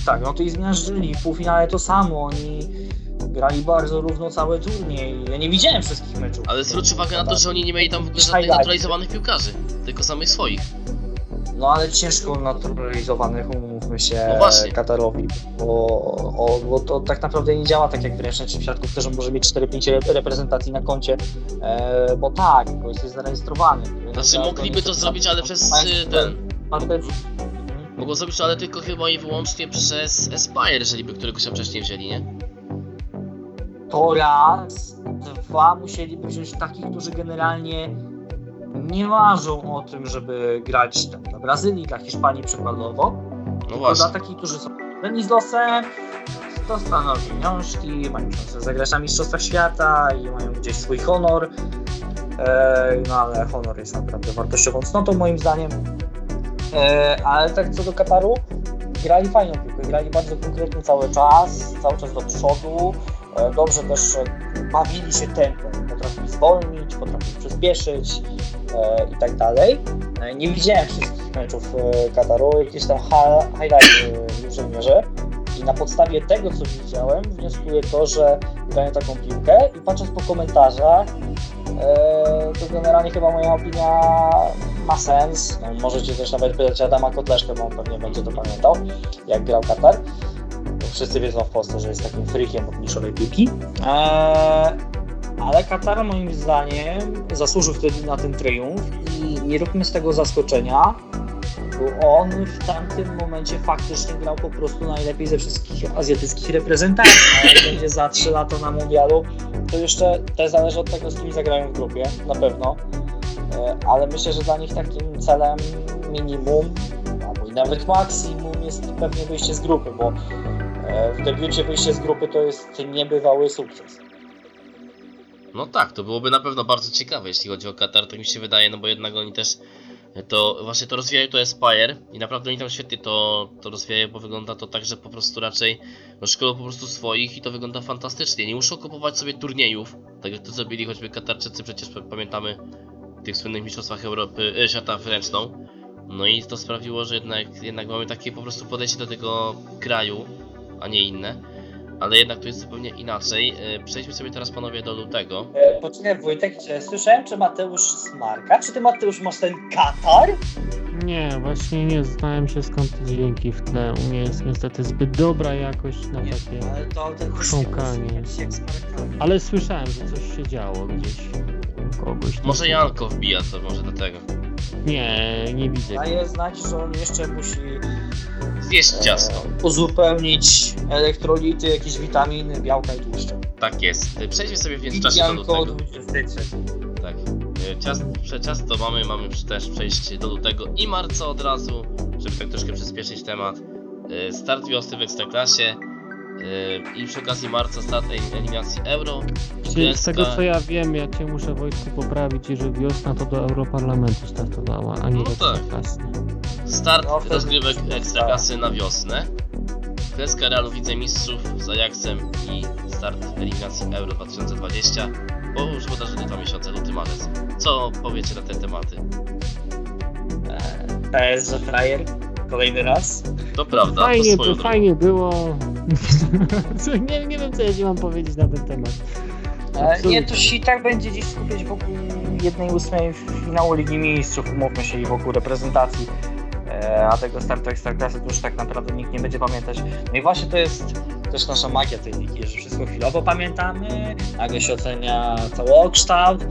tak, no to i zmierzyli. W półfinale to samo. Oni grali bardzo równo cały turniej. Ja nie widziałem wszystkich meczów. Ale zwróć uwagę na to, że oni nie mieli tam w ogóle żadnych naturalizowanych piłkarzy, tylko samych swoich. No ale ciężko naturalizowanych, się, No. Katarowi, bo, o, bo to tak naprawdę nie działa tak jak w siatku, że może mieć 4-5 re- reprezentacji na koncie, e, bo tak, bo jesteś zarejestrowany. Znaczy mogliby to zrobić, ale przez y, ten... Mogą zrobić to, ale tylko chyba i wyłącznie przez Aspire, jeżeli by któregoś tam wcześniej wzięli, nie? To raz, dwa musieliby wziąć takich, którzy generalnie nie marzą o tym, żeby grać tam dla Brazylii, dla Hiszpanii przykładowo. No właśnie. dla takich, którzy są związani z losem, dostaną pieniążki, mają szansę zagrać na Mistrzostwach Świata i mają gdzieś swój honor. E, no ale honor jest naprawdę wartościową cnotą moim zdaniem. E, ale tak co do Kataru, grali fajną piłkę, grali bardzo konkretnie cały czas, cały czas do przodu. E, dobrze też bawili się tempem, potrafili zwolnić, potrafili przyspieszyć i tak dalej. E, Nie widziałem wszystkich meczów e, Kataru, jakieś tam highlighty w dużej mierze. I na podstawie tego, co widziałem, wnioskuję to, że grają taką piłkę i patrząc po komentarzach, e, to generalnie chyba moja opinia ma sens. No, możecie też nawet pytać Adama Kotleszkę, bo on pewnie będzie to pamiętał, jak grał Katar. Wszyscy wiedzą w Polsce, że jest takim freakiem od niszowej piłki. E, ale Katar moim zdaniem zasłużył wtedy na ten triumf i nie róbmy z tego zaskoczenia, bo on w tamtym momencie faktycznie grał po prostu najlepiej ze wszystkich azjatyckich reprezentantów. A będzie za 3 lata na mundialu, to jeszcze też zależy od tego, z kim zagrają w grupie, na pewno. E, Ale myślę, że dla nich takim celem minimum, albo i nawet maksimum jest pewnie wyjście z grupy, bo e, w debiucie wyjście z grupy to jest niebywały sukces. No tak, to byłoby na pewno bardzo ciekawe, jeśli chodzi o Katar, tak mi się wydaje, no bo jednak oni też to właśnie to rozwijają to Aspire i naprawdę oni tam świetnie to, to rozwijają, bo wygląda to tak, że po prostu raczej no, szkolą po prostu swoich i to wygląda fantastycznie. Nie muszą kupować sobie turniejów, tak jak to zrobili choćby Katarczycy, przecież pa- pamiętamy tych słynnych mistrzostwach Europy, e, świata w ręczną. No i to sprawiło, że jednak, jednak mamy takie po prostu podejście do tego kraju, a nie inne. Ale jednak to jest zupełnie inaczej. E, Przejdźmy sobie teraz panowie do lutego. E, Poczekaj Wojtek, czy słyszałem, czy Mateusz Smarka? Czy ty Mateusz masz ten Katar? Nie, właśnie nie znałem się skąd te dźwięki w tle. U mnie jest niestety zbyt dobra jakość na Nie, takie. ale to ten chrząkanie. Ale słyszałem, że coś się działo gdzieś u kogoś. Może Janko wbija, to może dlatego. Nie, nie widzę. Daje znać, że on jeszcze musi Zjeść ciasto. uzupełnić elektrolity, jakieś witaminy, białka i tłuszcze. Tak jest. Przejdźmy sobie w międzyczasie do Janko lutego. 23. Tak. E, Ciast, prze- ciasto mamy, mamy też przejść do lutego i marca od razu, żeby tak troszkę przyspieszyć temat. E, Start wiosny w Ekstraklasie i przy okazji marca start el- eliminacji Euro. Czyli z tego co ja wiem, ja cię muszę Wojtku poprawić, że wiosna to do Europarlamentu startowała, a nie No do tak. Ekstraklasy. Start No, rozgrywek Ekstraklasy na wiosnę. Kreska Realu Wicemistrzów z Ajaxem i start eliminacji Euro 2020. Bo już wydarzyli dwa miesiące, luty, marzec. Co powiecie na te tematy? PS, że frajer. Kolejny raz. To prawda, to Fajnie, to drogą. fajnie było. nie, nie wiem co ja ci mam powiedzieć na ten temat. E, Absolutnie. Nie, to się i tak będzie dziś skupiać wokół jednej ósmej finału Ligi Mistrzów, umówmy się, i wokół reprezentacji. E, A tego startu Ekstraklasy to już tak naprawdę nikt nie będzie pamiętać. No i właśnie to jest też nasza magia tej ligi, że wszystko chwilowo pamiętamy, nagle się ocenia całokształt, e,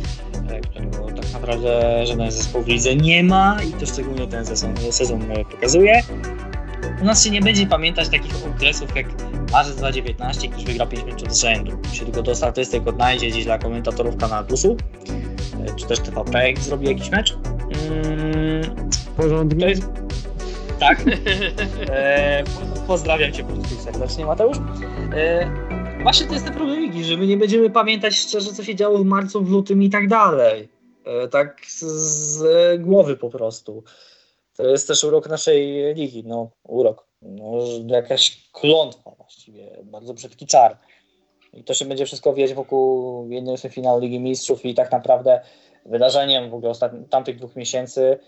którego tak naprawdę żaden zespół w lidze nie ma i to szczególnie ten sezon, sezon e, pokazuje. U nas się nie będzie pamiętać takich okresów jak marzec 2019, ktoś wygrał 5 meczów z rzędu. Się tylko do statystyk odnajdzie gdzieś dla komentatorów Kanal Plusu, e, czy też TVP, jak zrobi jakiś mecz. Mm, Porządnie. to jest... Tak. E, po- pozdrawiam Cię po serdecznie, Mateusz. E, właśnie to jest ten problem ligi, że my nie będziemy pamiętać szczerze, co się działo w marcu, w lutym i tak dalej. E, tak z, z głowy po prostu. To jest też urok naszej ligi, no urok. No, jakaś klątwa właściwie, bardzo brzydki czar. I to się będzie wszystko wijać wokół jednej z finału Ligi Mistrzów i tak naprawdę wydarzeniem w ogóle ostatnich, tamtych dwóch miesięcy,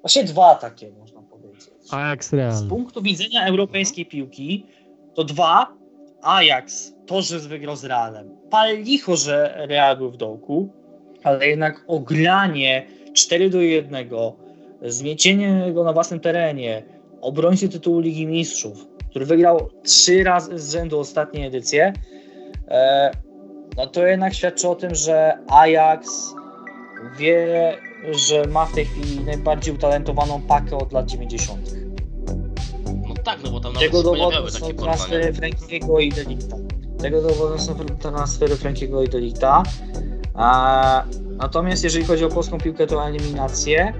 właśnie dwa takie można powiedzieć. Ajax Z Real. punktu widzenia europejskiej piłki to dwa, Ajax to, że wygrał z Realem. Pal licho, że Real był w dołku, ale jednak ogranie 4 do 1, zmiecienie go na własnym terenie, obrońcy tytułu Ligi Mistrzów, który wygrał trzy razy z rzędu ostatnie edycje, e, no to jednak świadczy o tym, że Ajax wie, że ma w tej chwili najbardziej utalentowaną pakę od lat 90. No tak, no bo tam nawet Tego się pojawiały są takie transfery Frankiego i Delikta. Tego dowodu są transfery Frankiego i Delikta. A, natomiast jeżeli chodzi o polską piłkę, to eliminacje.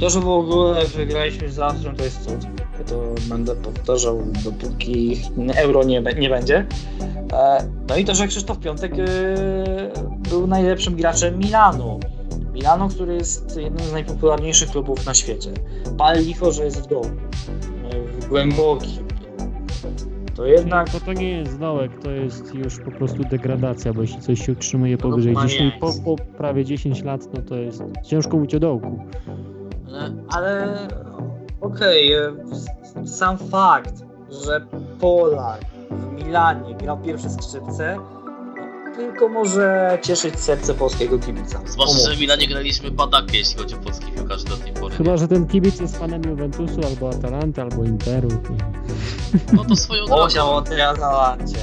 To, że w ogóle wygraliśmy z Austrią, to jest cud. Ja to będę powtarzał, dopóki euro nie, nie będzie. E, No i to, że Krzysztof Piątek e, był najlepszym graczem Milanu. Milano, który jest jednym z najpopularniejszych klubów na świecie. Pal licho, że jest w dołu. E, W głębokim. To jednak To, to nie jest dołek, to jest już po prostu degradacja, bo jeśli coś się utrzymuje No, powyżej normalnie 10, po, po prawie 10 lat, no to jest ciężko mówić o dołku. E, Ale okej, e, s- sam fakt, że Polak w Milanie grał pierwsze skrzypce, tylko może cieszyć serce polskiego kibica. Zwłaszcza, że w Milanie graliśmy badakę, jeśli chodzi o polskich piłkarzy do tej pory. Chyba, że ten kibic jest fanem Juventusu, albo Atalanty, albo Interu. No to swoją drogą. Powiedział o tej Atalancie.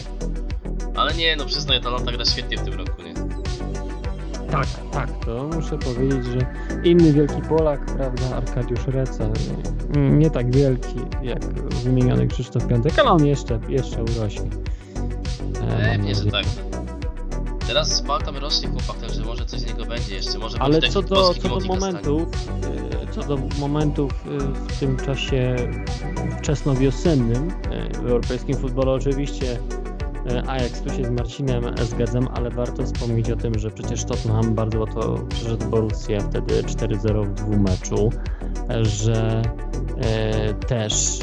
Ale nie, no przyznaję, Atalanta gra świetnie w tym roku, nie? Tak, tak, to muszę powiedzieć, że inny wielki Polak, prawda, Arkadiusz Reca, nie, tak wielki jak wymieniony Krzysztof Piątek, ale on jeszcze, jeszcze urośnie. E, Pewnie, że tak. Teraz Baltam rośnie chłopak, także może coś z niego będzie jeszcze. Może Ale co do, polski co do momentów, e, co do momentów e, w tym czasie wczesnowiosennym e, w europejskim futbolu oczywiście E, Ajax, tu się z Marcinem e, zgadzam, ale warto wspomnieć o tym, że przecież Tottenham bardzo łatwo przeszedł Borussię wtedy 4-0 w dwóch meczu, e, że e, też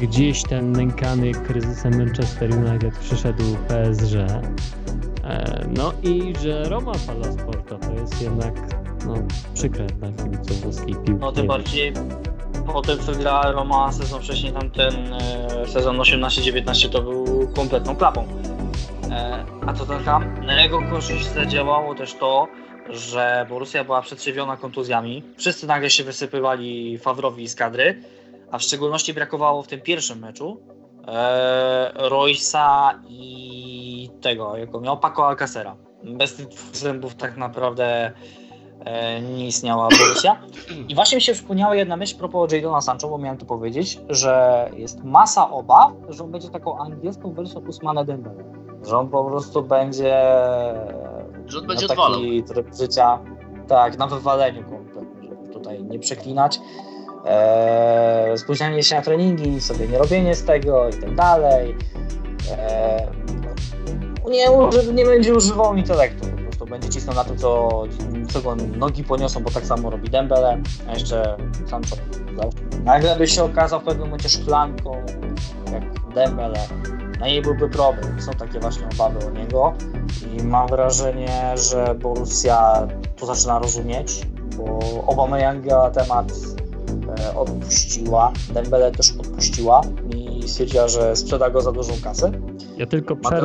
gdzieś ten nękany kryzysem Manchester United przyszedł PSG. E, no i że Roma Palasporta to jest jednak no, przykre dla kibiców włoskiej piłki. No tym bardziej po tym co grała Roma sezon wcześniej tamten e, sezon 18-19 to był kompletną klapą. E, a to tam na jego korzyść zadziałało też to, że Borussia była przetrzewiona kontuzjami. Wszyscy nagle się wysypywali Fawrowi z kadry, a w szczególności brakowało w tym pierwszym meczu e, Roysa i tego, jako miał Paco Alcacera. Bez tych zębów tak naprawdę e, nie istniała Borussia. I właśnie mi się przypomniała jedna myśl propos Jadona Sancho, bo miałem to powiedzieć, że jest masa obaw, że on będzie taką angielską wersją Usmana Dembele. Że on po prostu będzie Że on będzie taki odwalał. tryb życia, tak, na wywaleniu kompletnie, żeby tutaj nie przeklinać. Eee, spóźnianie się na treningi, sobie nie robienie z tego i tak dalej. Eee, nie, uży- nie będzie używał intelektu, po prostu będzie cisnął na to, co, co go nogi poniosą, bo tak samo robi Dembele, a jeszcze Sancho. Nagle by się okazał w pewnym momencie szklanką, jak Dembele, na niej byłby problem. Są takie właśnie obawy o niego i mam wrażenie, że Borussia to zaczyna rozumieć, bo Aubameyanga temat e, odpuściła, Dembele też odpuściła i stwierdziła, że sprzeda go za dużą kasę. Ja tylko przerwę